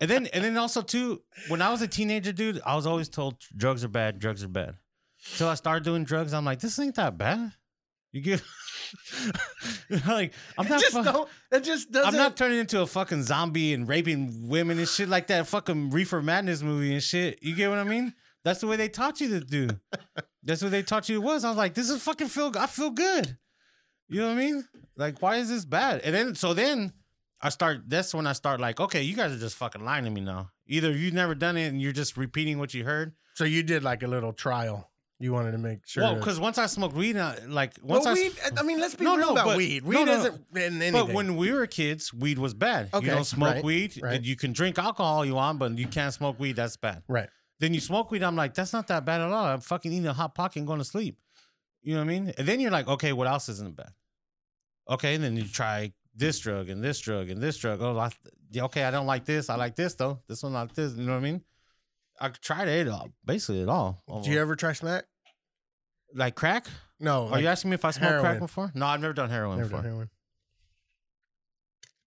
And then, and then also too, when I was a teenager, dude, I was always told drugs are bad. Drugs are bad. So I started doing drugs. I'm like, this ain't that bad. You get [laughs] like I'm not. just fu- don't. It just doesn't. I'm not turning into a fucking zombie and raping women and shit like that. Fucking Reefer Madness movie and shit. You get what I mean? That's the way they taught you to do. That's what they taught you it was. I was like, this is fucking feel. I feel good. You know what I mean? Like, why is this bad? And then, so then I start. That's when I start like, okay, you guys are just fucking lying to me now. Either you've never done it and you're just repeating what you heard. So you did like a little trial. You wanted to make sure. Well, because once I smoked weed, uh, like well, once I, weed. I mean, let's be No, real no, about but- weed. no, Weed no. isn't in anything. But when we were kids, weed was bad. Okay, you don't smoke right, weed. right. You can drink alcohol you want, but you can't smoke weed. That's bad. right. Then you smoke weed. I'm like, that's not that bad at all. I'm fucking eating a hot pocket and going to sleep. You know what I mean? And then you're like, okay, what else isn't bad? Okay, and then you try this drug and this drug and this drug. Oh, I, okay, I don't like this. I like this though. This one like this. You know what I mean? I tried it all, basically it all. Do you ever try smack? like crack? No. Are you asking me if I smoked crack before? No, I've never done heroin Never before. done heroin.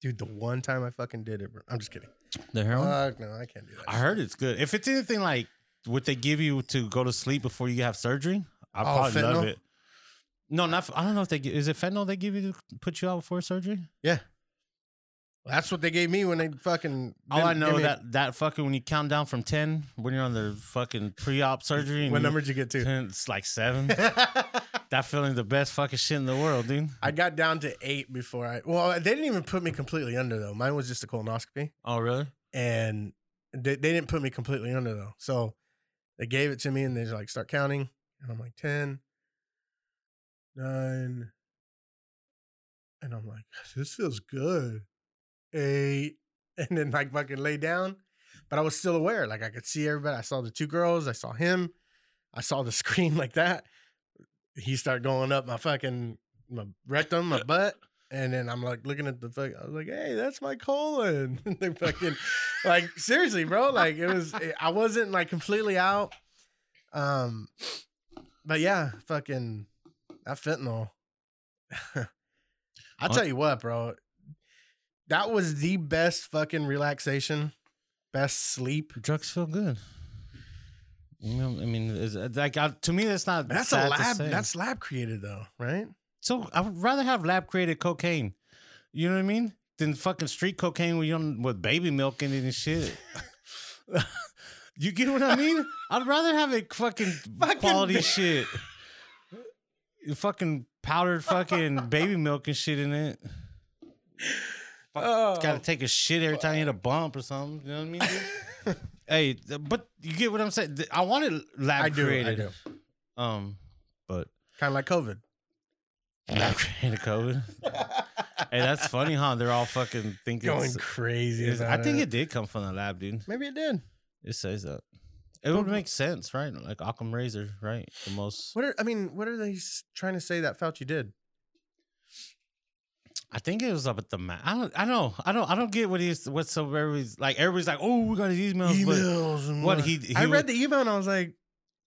Dude, the one time I fucking did it, bro. I'm just kidding. The heroin? Fuck no, I can't do that. I heard it's good. If it's anything like what they give you to go to sleep before you have surgery, I Oh, probably love it. No, not. I don't know if they gi- is it fentanyl they give you to put you out before surgery. Yeah. That's what they gave me when they fucking. All I know that that fucking when you count down from ten when you're on the fucking pre-op surgery. What number did you get to? 10, it's like seven. [laughs] that feeling the best fucking shit in the world, dude. I got down to eight before I. Well, they didn't even put me completely under though. Mine was just a colonoscopy, Oh really? and they, they didn't put me completely under though. So they gave it to me, and they just like start counting, and I'm like 10, 9, and I'm like, this feels good. Eight, [laughs] and then like fucking lay down, but I was still aware. Like I could see everybody. I saw the two girls. I saw him. I saw the [laughs] screen like that. He started going up my fucking my rectum, my butt. And then I'm like looking at the fuck. I was like, "Hey, that's my colon." [laughs] They fucking, like, seriously, bro. Like, it was. I wasn't like completely out. Um, but yeah, fucking that fentanyl. I tell you what, bro. That was the best fucking relaxation, best sleep. Drugs feel good. You know, I mean, it's, like uh, to me, that's not. That's a lab. That's lab created though, right? so. I would rather have lab created cocaine. You know what I mean? Than fucking street cocaine with you with baby milk in it and shit. [laughs] you get what I mean? [laughs] I'd rather have it fucking, Fucking quality shit. fucking powdered fucking baby milk and shit in it. Oh, Got to take a shit every time you hit a bump or something. You know what I mean? [laughs] hey, but you get what I'm saying. I wanted lab I do. created. I do. Um, but Kind of like COVID. lab created COVID. [laughs] hey, that's funny, huh? They're all fucking thinking. Going crazy. I think it did come from the lab, dude. Maybe it did. It says that. It would make sense, right? Like Occam Razor, right? The most. What are I mean? What are they trying to say that Fauci did? I think it was up at the ma I don't. I know. I don't. I don't get what he's. What's so everybody's like. Everybody's like, oh, we got his emails. Emails what he- he I read would- the email and I was like,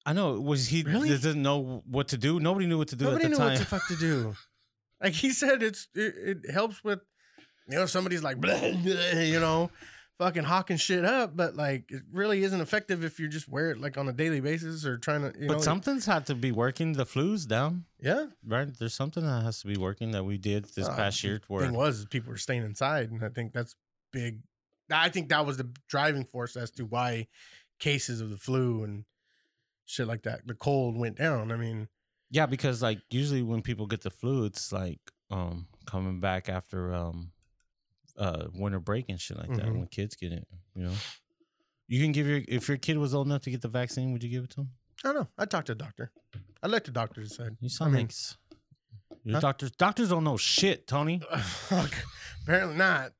I know. Was he Really? doesn't know what to do? Nobody knew what to do nobody knew the what the fuck to do. [laughs] Like he said, it's it, it helps with, you know, somebody's like, blah, [laughs] blah, you know, fucking hawking shit up, but like it really isn't effective if you just wear it like on a daily basis or trying to, you but know, something's had to be working. The flu's down, yeah. right? There's something that has to be working that we did this Uh, past year. Where Thing was, people were staying inside, and I think that's big. I think that was the driving force as to why cases of the flu and shit like that, the cold went down. I mean, Yeah, because like usually when people get the flu, it's like um coming back after um uh winter break and shit like that. Mhm. When kids get it, you know, you can give your if your kid was old enough to get the vaccine, would you give it to him? I don't know. I talked to a doctor. I let the doctor decide. You sound mean- like s- your Huh? doctors. Doctors don't know shit, Tony. [laughs] Fuck. Apparently not.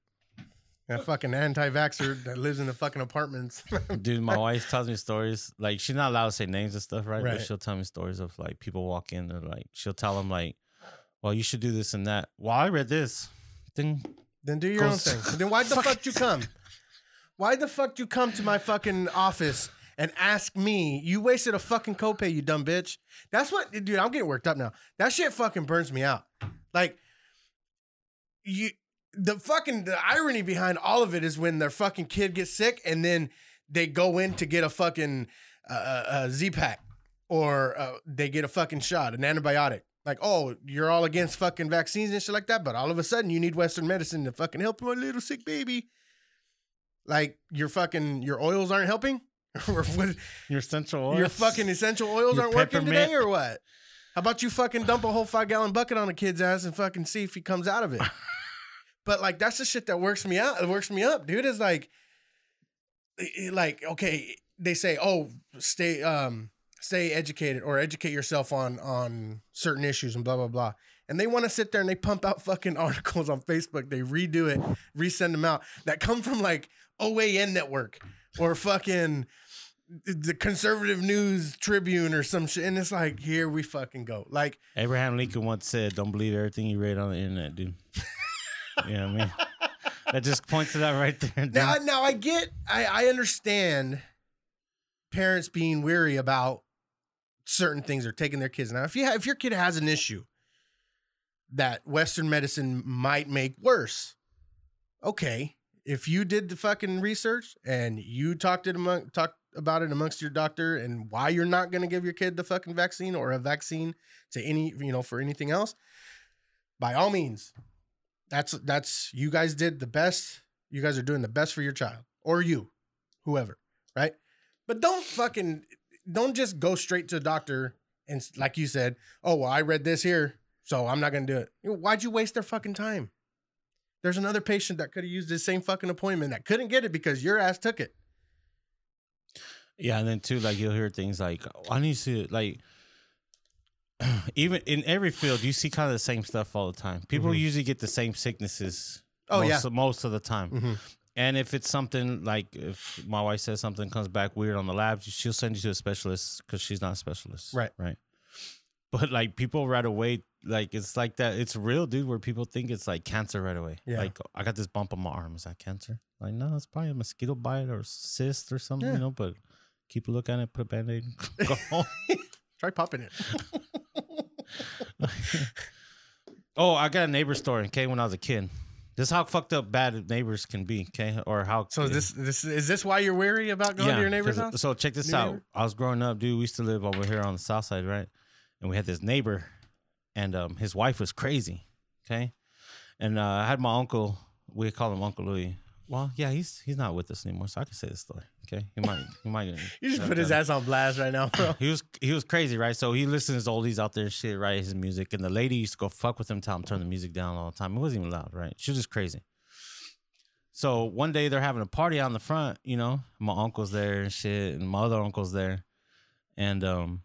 That fucking anti-vaxxer that lives in the fucking apartments. [laughs] Dude, my wife tells me stories. Like she's not allowed to say names and stuff, right? Right. But she'll tell me stories of like people walk in. They're like, she'll tell them like, "Well, you should do this and that." Well, I read this. Then then do your own Goes- thing. Then why the [laughs] Fuck. fuck you come? Why the fuck you come to my fucking office and ask me? You wasted a fucking copay, you dumb bitch. That's what, dude. I'm getting worked up now. That shit fucking burns me out. Like you, the fucking the irony behind all of it is when their fucking kid gets sick and then they go in to get a fucking uh, uh, uh, Z pack or uh, they get a fucking shot, an antibiotic. Like, oh, you're all against fucking vaccines and shit like that, but all of a sudden you need Western medicine to fucking help my little sick baby. Like your fucking your oils aren't helping, [laughs] or what, your essential oils. your fucking essential oils Your aren't working today, or what? How about you fucking dump a whole five gallon bucket on a kid's ass and fucking see if he comes out of it? [laughs] but like that's the shit that works me out. It works me up, dude. Is like, like okay, they say, oh, stay um stay educated or educate yourself on on certain issues and blah blah blah. And they want to sit there and they pump out [laughs] fucking articles on Facebook. They redo it, resend them out that come from like OAN network or fucking the conservative news tribune or some shit. And it's like, here we fucking go. Like, Abraham Lincoln once said, "Don't believe everything you read on the internet, dude." [laughs] you know what I mean? That just points to that right there. dude. now, now I get, I, I understand parents being weary about certain things or taking their kids. Now, if you ha- if your kid has an issue that Western medicine might make worse, okay. If you did the fucking research and you talked it among talked about it amongst your doctor and why you're not going to give your kid the fucking vaccine or a vaccine to any you know for anything else, by all means, that's that's you guys did the best. You guys are doing the best for your child or you, whoever, right? But don't fucking don't just go straight to the doctor and like you said, oh well, I read this here, so I'm not gonna do it. You know, Why'd you waste their fucking time? There's another patient that could have used this same fucking appointment that couldn't get it because your ass took it. Yeah, and then too, like you'll hear things like, oh, "I need to like." [clears throat] Even in every field, you see kind of the same stuff all the time. People Mhm. usually get the same sicknesses. Oh, most, yeah. most of the time. Mhm. And if it's something like if my wife says something comes back weird on the lab, she'll send you to a specialist because she's not a specialist. Right. Right. But like people right away, like it's like that. It's real, dude. Where people think it's like cancer right away. Yeah. Like I got this bump on my arm. Is that cancer? Like no, it's probably a mosquito bite or cyst or something. Yeah. You know. But keep a look at it. Put a band aid. [laughs] Go home. [laughs] Try popping it. [laughs] oh, I got a neighbor story. Okay, when I was a kid. This is how fucked up bad neighbors can be, okay? Or how So this this is this why you're wary about going to your neighbor's 'cause- house? So check this New out. neighbor? I was growing up, dude. We used to live over here on the south side, right? And we had this neighbor, and um, his wife was crazy. Okay, and uh, I had my uncle. We call him Uncle Louis. Well, yeah, he's he's not with us anymore, so I can say this story. Okay, he might he might. [laughs] You just put his ass on blast right now, bro. [coughs] He was he was crazy, right? So he listens to oldies out there, and shit, right? His music, and the lady used to go fuck with him, tell him turn the music down all the time. It wasn't even loud, right? She was just crazy. So one day they're having a party out in the front, you know. My uncle's there and shit, and my other uncle's there, and um,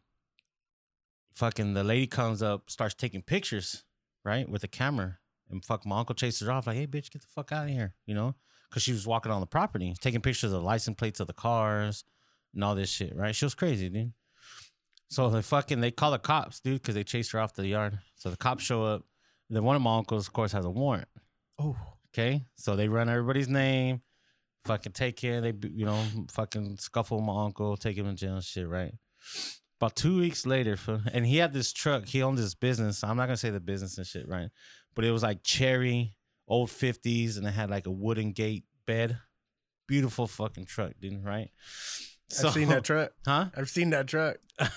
fucking the lady comes up, starts taking pictures, right, with a camera, and fuck my uncle chases her off like, "Hey, bitch, get the fuck out of here," you know, because she was walking on the property, taking pictures of the license plates of the cars and all this shit, right? She was crazy, dude. So they fucking they call the cops, dude, because they chased her off the yard. So the cops show up. Then one of my uncles, of course, has a warrant. Oh, Okay, so they run everybody's name, fucking take care. They you know fucking scuffle my uncle, take him in jail, and shit. Right. About two weeks later, and he had this truck. He owned this business. I'm not gonna say the business and shit, right? But it was like cherry, old fifties, and it had like a wooden gate bed. Beautiful fucking truck, dude. Right. I've seen that truck. [laughs] Huh? I've seen that truck. [laughs]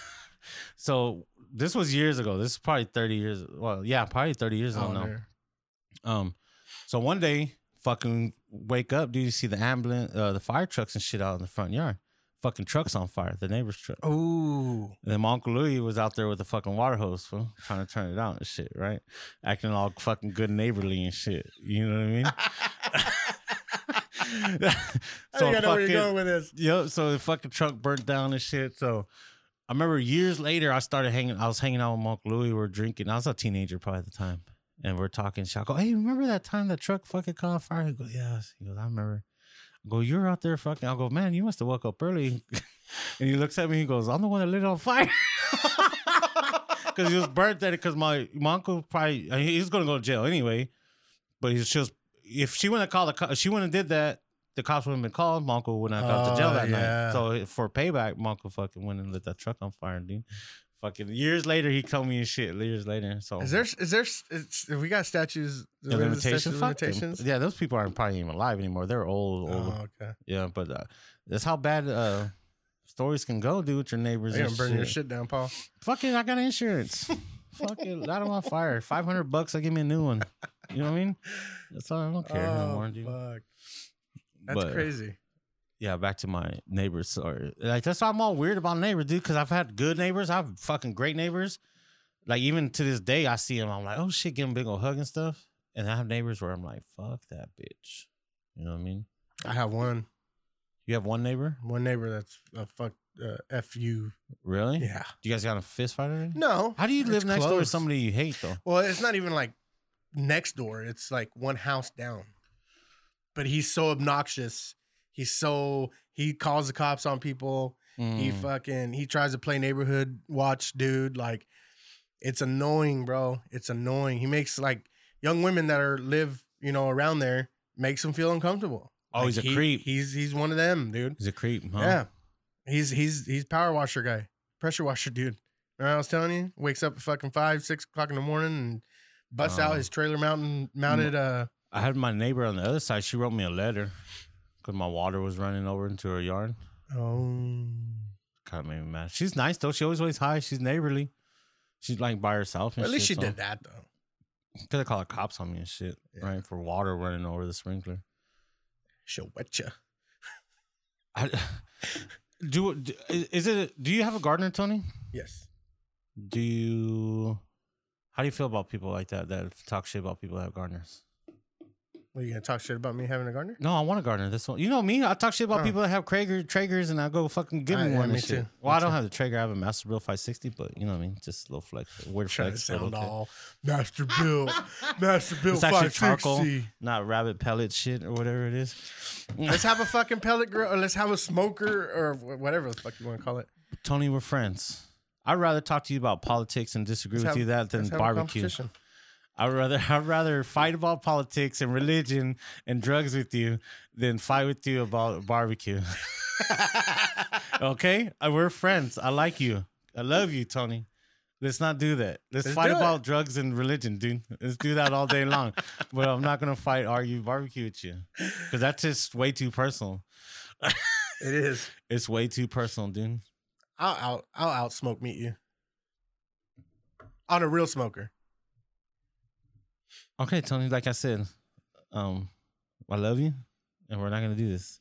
So this was years ago. This is probably 30 years. Well, yeah, probably 30 years ago Oh, now. there. Um, so one day, fucking wake up, dude. You see the ambulance, uh, the fire trucks and shit out in the front yard. Fucking trucks on fire, the neighbor's truck. Ooh. And then my uncle Louis was out there with the fucking water hose, fool, trying to turn it out and shit, right? Acting all fucking good neighborly and shit. You know what I mean? [laughs] [laughs] I think I know where you're going with this. Yep. So the fucking truck burnt down and shit. So I remember years later, I started hanging. I was hanging out with Uncle Louis. We were drinking. I was a teenager probably at the time, and we're talking. Shit. I go, "Hey, remember that time that truck fucking caught on fire?" He goes, "Yes." He goes, "I remember." I go, "You're out there fucking." I go, "Man, you must have woke up early." [laughs] and he looks at me. He goes, "I'm the one that lit it on fire." [laughs] Because he was burnt at it. Because my my uncle probably I mean, he was gonna go to jail anyway. But he's just if she wouldn't have called the co- if she wouldn't have did that, the cops wouldn't have been called. My uncle wouldn't have got to jail Oh, that yeah. night. So eh, for payback, my uncle fucking went and lit that truck on fire, dude. Fucking years later, he told me and shit. Years later, so Is there is there we got statues the limitation? statute of Fuck them. limitations? Yeah, those people aren't probably even alive anymore. They're old, old. Oh, okay. Yeah, but uh, that's how bad uh, stories can go, dude. With your neighbors, gonna burn your shit. shit down, Paul. Fucking, I got insurance. [laughs] Fucking, light them on fire. Five hundred bucks. I give me a new one. You know what I mean? That's all. I don't care oh, anymore, dude. fuck. That's But- crazy. Yeah, back to my neighbors. Sorry, like that's why I'm all weird about neighbors, dude. Because I've had good neighbors, I have fucking great neighbors. Like even to this day, I see them. I'm like, oh shit, give them a big old hug and stuff. And I have neighbors where I'm like, fuck that bitch. You know what I mean? I have one You have one neighbor, one neighbor that's a fuck uh, fu. really? Yeah. Do you guys got a fist fight or anything? No. How do you live next door to somebody you hate though? Well, it's not even like next door. It's like one house down. But he's so obnoxious. He's so he calls the cops on people. He Mm. fucking he tries to play neighborhood watch, dude. Like it's annoying, bro. It's annoying. He makes like young women that are live, you know, around there makes them feel uncomfortable. Oh, Like, he's a he- creep. He's he's one of them, dude. He's a creep, huh? Yeah. He's he's he's power washer guy. Pressure washer dude. Remember I was telling you? Wakes up at fucking five, six o'clock in the morning and busts out Oh. his trailer mountain mounted uh I had my neighbor on the other side. She wrote me a letter because my water was running over into her yard. oh Kind of made me mad. She's nice though. She always ways hi. She's neighborly. She's like by herself. And at least she shit, so- did that though. Could have called the cops on me and shit, Yeah. right? For water running over the sprinkler. She'll wet you. I, [laughs] do, do is it? Do you have a gardener, Tony? Yes. Do you? How do you feel about people like that that talk shit about people that have gardeners? What, you gonna talk shit about me having a gardener? No, I want a gardener. This one, you know me. I talk shit about Oh. people that have Traeger, Traegers, and I go fucking give me yeah, one me and shit. too. Well, Me I don't too. have the Traeger. I have a Masterbuilt 560, but you know what I mean. Just a little flex, weird to flex. but sound okay. all Master Bill, [laughs] Master Bill It's actually five charcoal, not rabbit pellet shit or whatever it is. Let's have a [laughs] fucking pellet grill, or let's have a smoker, or whatever the fuck you want to call it. Tony, we're friends. I'd rather talk to you about politics and disagree Let's with have- you that than let's have a barbecue. I'd rather [laughs] I'd rather fight about politics and religion and drugs with you than fight with you about barbecue. [laughs] okay, Uh, we're friends. I like you. I love you, Tony. Let's not do that. Let's, Let's fight about drugs and religion, dude. Let's do that all day long. [laughs] but I'm not gonna fight, argue, barbecue with you, because that's just way too personal. It is. It's way too personal, dude. I'll out. I'll out smoke meet you. On a real smoker. Okay, Tony. Like I said, um, I love you, and we're not gonna do this.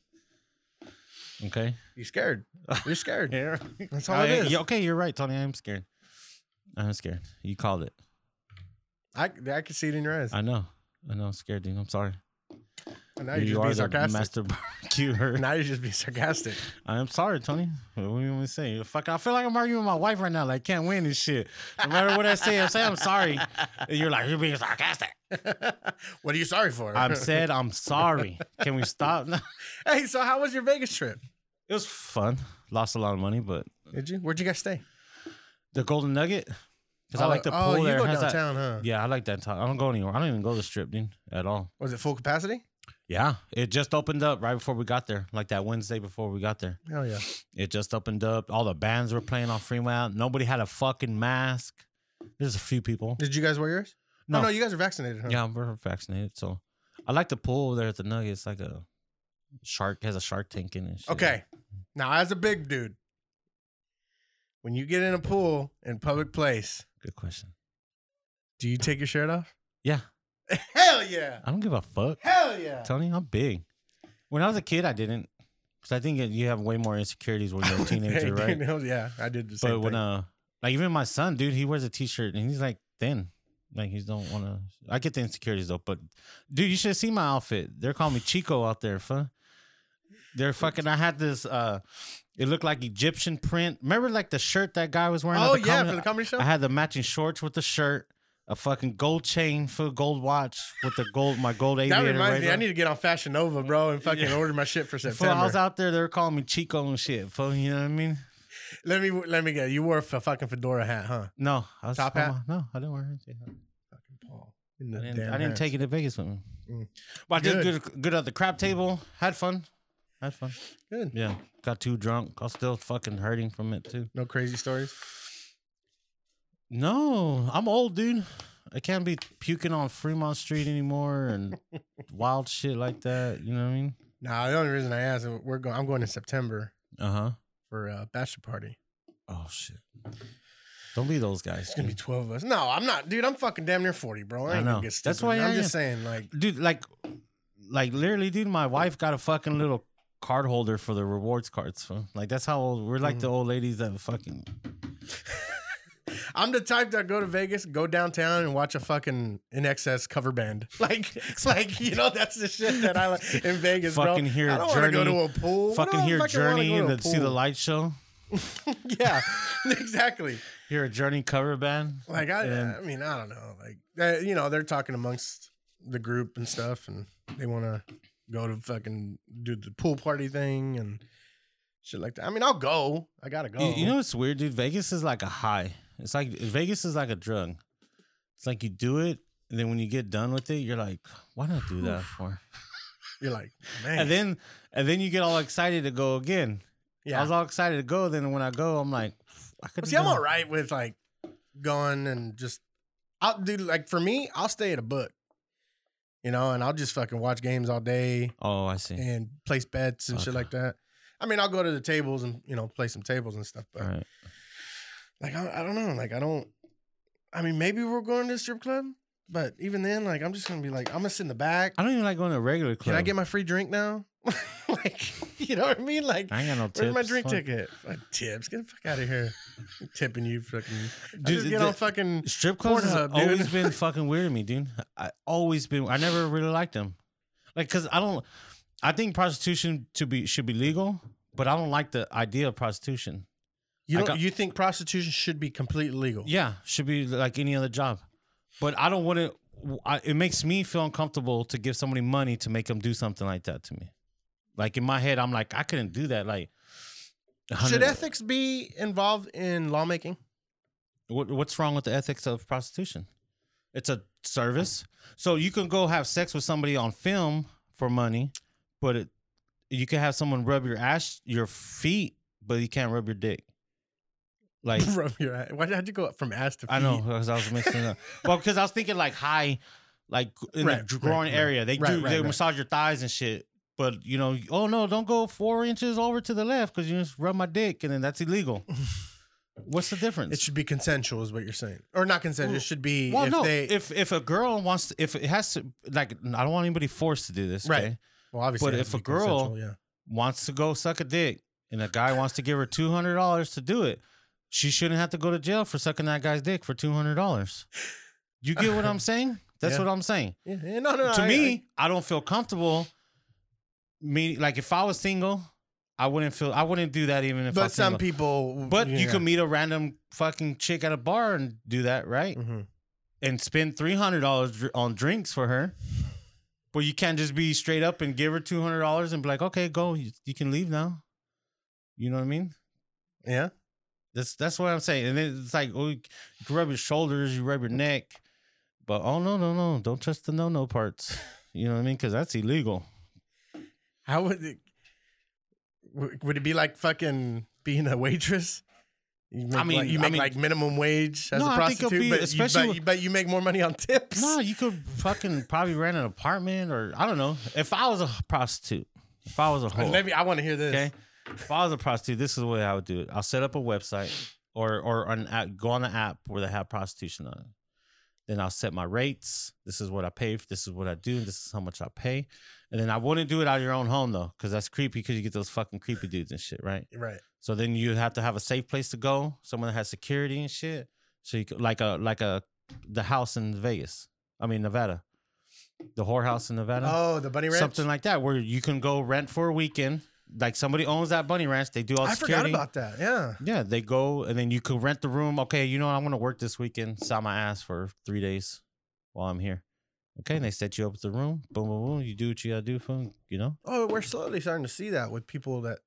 Okay. You're scared? You're scared. [laughs] Yeah. That's all I- it is. okay, you're right, Tony. I am scared. I'm scared. You called it. I I can see it in your eyes. I know. I know. I'm scared, dude. I'm sorry. And now you you're just are being sarcastic. master [laughs] barbecuer. Now you're just being sarcastic. I am sorry, Tony. What do you want me to say? Fuck, I feel like I'm arguing with my wife right now. Like, can't win this shit. No matter what I say, I say I'm sorry. And you're like, you're being sarcastic. [laughs] what are you sorry for? I'm [laughs] said I'm sorry. Can we stop? hey, so how was your Vegas trip? It was fun. Lost a lot of money, but Did you? Where'd you guys stay? the Golden Nugget. Because I oh, like the oh, pool you there. go has that- downtown, huh? yeah, I like that time. I don't go anywhere. I don't even go to the strip, dude, at all. Was it full capacity? Yeah, it just opened up right before we got there, like that Wednesday before we got there. Hell yeah. It just opened up. All the bands were playing on Fremont. Nobody had a fucking mask. There's a few people. Did you guys wear yours? No. Oh, no, you guys are vaccinated, huh? Yeah, we're vaccinated. So I like the pool over there at the Nugget. It's like a shark has a shark tank in it. Okay. Now, as a big dude, when you get in a pool in public place, Good question. do you take your shirt off? Yeah. [laughs] Hell yeah. I don't give a fuck. Hell yeah. Tony, I'm big. When I was a kid, I didn't. Because I think you have way more insecurities when you're a [laughs] teenager, right? Yeah, I did the same But when thing. uh, like even my son, dude, he wears a t-shirt and he's like thin. Like he don't want to. I get the insecurities though, but dude, you should see my outfit. They're calling me Chico out there, fun. They're fucking. I had this. uh It looked like Egyptian print. Remember, like the shirt that guy was wearing. at oh the yeah, comedy- for the comedy show. I had the matching shorts with the shirt, a fucking gold chain for a gold watch with the gold, my gold that aviator. reminds right me, I need to get on Fashion Nova, bro, and fucking Yeah. order my shit for September. I was out there. They were calling me Chico and shit. Fool, you know what I mean? let me let me get. You wore a fucking fedora hat, huh? No, I was Top hat? No, I didn't wear it. Fucking Paul. I didn't, I didn't take it to Vegas with me. Mm. But I did Good. good. good at the crap table. Had fun. Had fun. Good. Yeah. Got too drunk. I was still fucking hurting from it too. No crazy stories. No, I'm old, dude. I can't be puking on Fremont Street anymore and [laughs] wild shit like that. You know what I mean? Nah, the only reason I asked, we're going. I'm going in September Uh huh. for a bachelor party. Oh shit. Don't be those guys. It's gonna be twelve of us. No, I'm not, dude. I'm fucking damn near forty, bro. I, I know. get That's why I'm I just am. saying, like, dude. Like, like literally, dude. My wife got a fucking little card holder for the rewards cards. Fo. Like that's how old we're. Like Mm-hmm. the old ladies that fucking. [laughs] I'm the type that go to Vegas, go downtown, and watch a fucking INXS cover band. [laughs] Like, it's like you know, that's the shit that I like in [laughs] Vegas, Fucking bro. hear I don't want to go Journey- to a pool. Fucking hear fucking Journey and to a the, see the light show. [laughs] yeah, exactly. Hear a Journey cover band. Like I, And- I mean, I don't know. Like uh, you know, they're talking amongst the group and stuff, and they want to go to fucking do the pool party thing and shit like that. I mean, I'll go. I gotta go. You, you know what's weird, dude? Vegas is like a high. It's like Vegas is like a drug. It's like you do it, and then when you get done with it, you're like, why not do that for? [laughs] you're like, man. And then and then you get all excited to go again. Yeah. I was all excited to go. Then when I go, I'm like, I could. See, I'm all right with like going and just. I'll do like for me. I'll stay at a book. You know, and I'll just fucking watch games all day Oh, I see. and place bets and shit like that. I mean, I'll go to the tables and you know play some tables and stuff, but right. Like I, I don't know like i don't i mean maybe we're going to a strip club but even then like i'm just gonna be like i'm gonna sit in the back I don't even like going to a regular club. can i get my free drink now [laughs] like you know what i mean like I ain't got no tips. where's my drink Fuck. ticket like, tips get the fuck out of here I'm tipping you fucking Dude, dude just get the- on fucking Strip clubs Pornhub, dude. always been [laughs] fucking weird to me, dude. I always been. I never really liked them, like, cause I don't. I think prostitution to be should be legal, but I don't like the idea of prostitution. You don't got- you think prostitution should be completely legal Yeah, should be like any other job, but I don't want to. I, it makes me feel uncomfortable to give somebody money to make them do something like that to me. Like in my head, I'm like, I couldn't do that. Like, a should ethics be involved in lawmaking What, what's wrong with the ethics of prostitution? It's a service. So you can go have sex with somebody on film for money, but it, you can have someone rub your ass, your feet, but you can't rub your dick. [laughs] Like from your ass. Why did you go from ass to feet? I know because I was mixing up. [laughs] Well, because I was thinking like high, like in Right, the groin right. area. They Right, do they massage your thighs and shit. But you know, oh no, don't go four inches over to the left because you just rub my dick and then that's illegal. [laughs] What's the difference? It should be consensual, is what you're saying, or not consensual. It should be well, if no. they. if if a girl wants, to, if it has to, like, I don't want anybody forced to do this. Right. Okay? well, obviously, but if a girl- yeah. wants to go suck a dick and a guy wants to give her two hundred dollars to do it, she shouldn't have to go to jail for sucking that guy's dick for two hundred dollars. You get what I'm [laughs] saying? That's Yeah. what I'm saying. Yeah, no, no. to I- me, I, don't feel comfortable. Me like if I was single, I wouldn't feel I wouldn't do that even I- if I but some people. But you yeah. could meet a random fucking chick at a bar and do that, right? Mhm. And spend three hundred dollars on drinks for her. But you can't just be straight up and give her two hundred dollars and be like, okay, go, you, you can leave now. You know what I mean? Yeah. That's that's what I'm saying. And then it's like, oh, you can rub your shoulders, you rub your neck, but oh no, no, no, don't touch the no no parts. [laughs] You know what I mean? Because that's illegal. How would it? Would it be like fucking being a waitress? You make, I mean- like, you I make mean- like minimum wage as No, a I prostitute, be- but, especially you, but, you, but you make more money on [laughs] tips. No, you could fucking probably rent an apartment or I don't know. If I was a prostitute, if I was a whore, Let me. I want to hear this. okay. If I was a prostitute, this is the way I would do it. I'll set up a website or or an app, go on an app where they have prostitution on it. Then I'll set my rates. This is what I pay. For, This is what I do. This is how much I pay. And then I wouldn't do it out of your own home though, because that's creepy. Because you get those fucking creepy dudes and shit, right? Right. So then you have to have a safe place to go, someone that has security and shit. So you could, like a like a the house in Vegas. I mean Nevada, the whorehouse in Nevada, Oh, the bunny ranch. something like that, where you can go rent for a weekend. Like somebody owns that bunny ranch, they do all I forgot about that. Yeah. Yeah, they go and then you could rent the room. Okay, you know what? I'm gonna work this weekend, sell my ass for three days while I'm here. Okay, and they set you up with the room. Boom, boom, boom. You do what you gotta do for you know. Oh, we're slowly starting to see that with people that,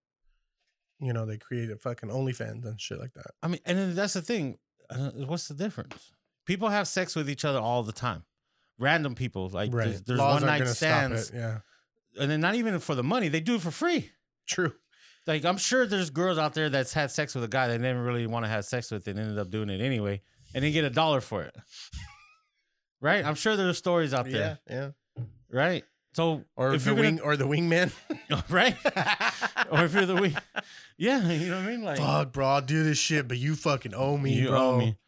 you know, they created fucking OnlyFans and shit like that. I mean, and then that's the thing. Uh, what's the difference? People have sex with each other all the time. Random people, like there's, there's Laws one aren't night gonna stop stands, it. Yeah. and then not even for the money, they do it for free. True. Like I'm sure there's girls out there that's had sex with a guy they never really want to have sex with and ended up doing it anyway, and they get a dollar for it. [laughs] right? I'm sure there's stories out there. Yeah. Right? So Or if the you're gonna- wing or the wingman. [laughs] right? [laughs] or if you're the wing, yeah, you know what I mean? Like Fuck, bro, I'll do this shit, but you fucking owe me, you bro. owe me.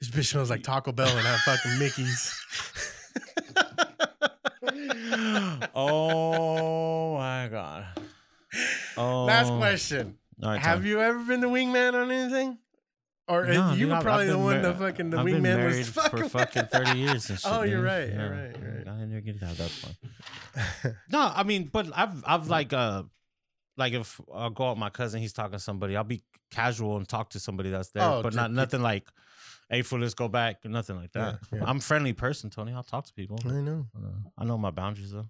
This bitch smells like Taco Bell and that fucking Mickey's. oh my god. Oh, Last question. All right, Have Tom. you ever been the wingman on anything? Or uh, No, you dude, were I've- probably I've the been one mar- that fucking the I've been wingman married was for fucking fucking thirty years and [laughs] shit. Oh, you're dude. right, Yeah. you're right, you're right. I didn't get to have that fun. [laughs] no, I mean, but I've I've like uh like if I'll go out with my cousin, he's talking to somebody, I'll be casual and talk to somebody that's there, Oh, but not nothing like, hey, fool, let's go back, nothing like that. Yeah, yeah. I'm a friendly person, Tony. I'll talk to people. I know. Uh, I know my boundaries though.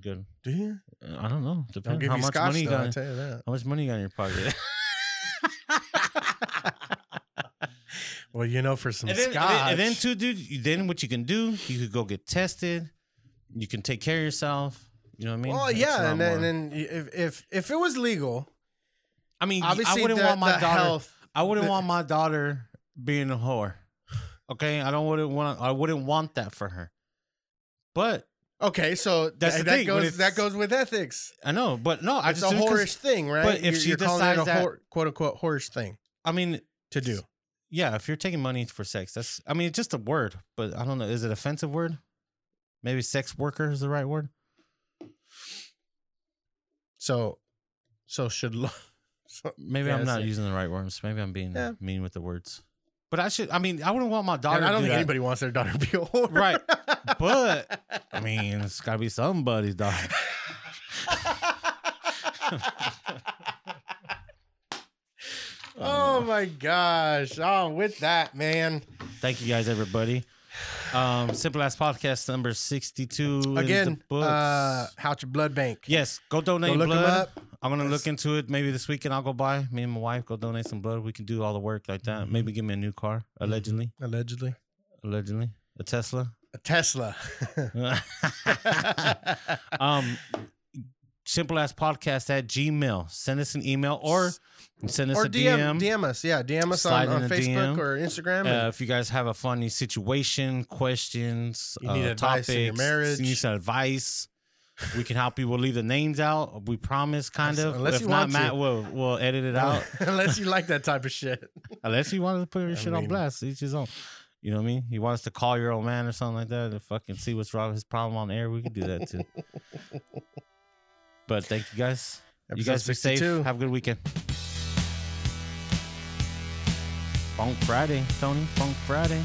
Good. Do you? Uh, I don't know. Depends how much scotch, money you though, got. tell you that. How much money you got in your pocket? [laughs] Well, you know, for some and, then, and, then, and then too, dude. you- Then what you can do, you could go get tested. You can take care of yourself. You know what I mean? well, yeah, and then, and then if, if if it was legal, I mean, obviously I wouldn't the, want my daughter. health. I wouldn't the- want my daughter being a whore. Okay, I don't wouldn't want. I wouldn't want that for her. But Okay, so That's th- the that thing, goes that goes with ethics. I know. But no, I It's just a do it 'cause- whorish thing, right? but if You're- she you're calling it a decides that- quote unquote whorish thing I mean, to do. yeah, if you're taking money for sex, that's. I mean, it's just a word, but I don't know. Is it offensive word? Maybe sex worker is the right word. So, so should lo- [laughs] so, Maybe Yeah, I'm not using the right words. Maybe I'm being Yeah. mean with the words. But I should. I mean, I wouldn't want my daughter. And I don't do think that. anybody wants their daughter to be [laughs] a whore, Right. But I mean, it's got to be somebody's daughter. [laughs] oh my gosh! Oh, with that, man. Thank you guys, everybody. Um, Simple Ass Podcast number 62. in the Again, uh, Houchin Blood Bank. yes, go donate Go look blood. up. I'm gonna look into it. Maybe this weekend I'll go buy. Me and my wife go donate some blood. We can do all the work like that. Mm-hmm. Maybe give me a new car. Allegedly, Allegedly, allegedly, a Tesla. a Tesla. [laughs] um, simple as podcast at Gmail. Send us an email or send us or a DM, DM. Us. Yeah, DM us Slide on, in on a Facebook DM. or Instagram. Uh, and if you guys have a funny situation, questions, You need uh, advice in your topics, marriage. you need some advice. We can help you. We'll leave the names out. We promise, kind Unless- of. unless if you not, want to. Matt will will edit it out. [laughs] Unless you like that type of shit. [laughs] Unless you wanted to put your I shit on blast, each his own. You know what I mean? He wants to call your old man or something like that to fucking see what's wrong with his problem on air. We could do that too. [laughs] but thank you guys. you Episode guys be safe. Have a good weekend. Funk Friday, Tony. Funk Friday.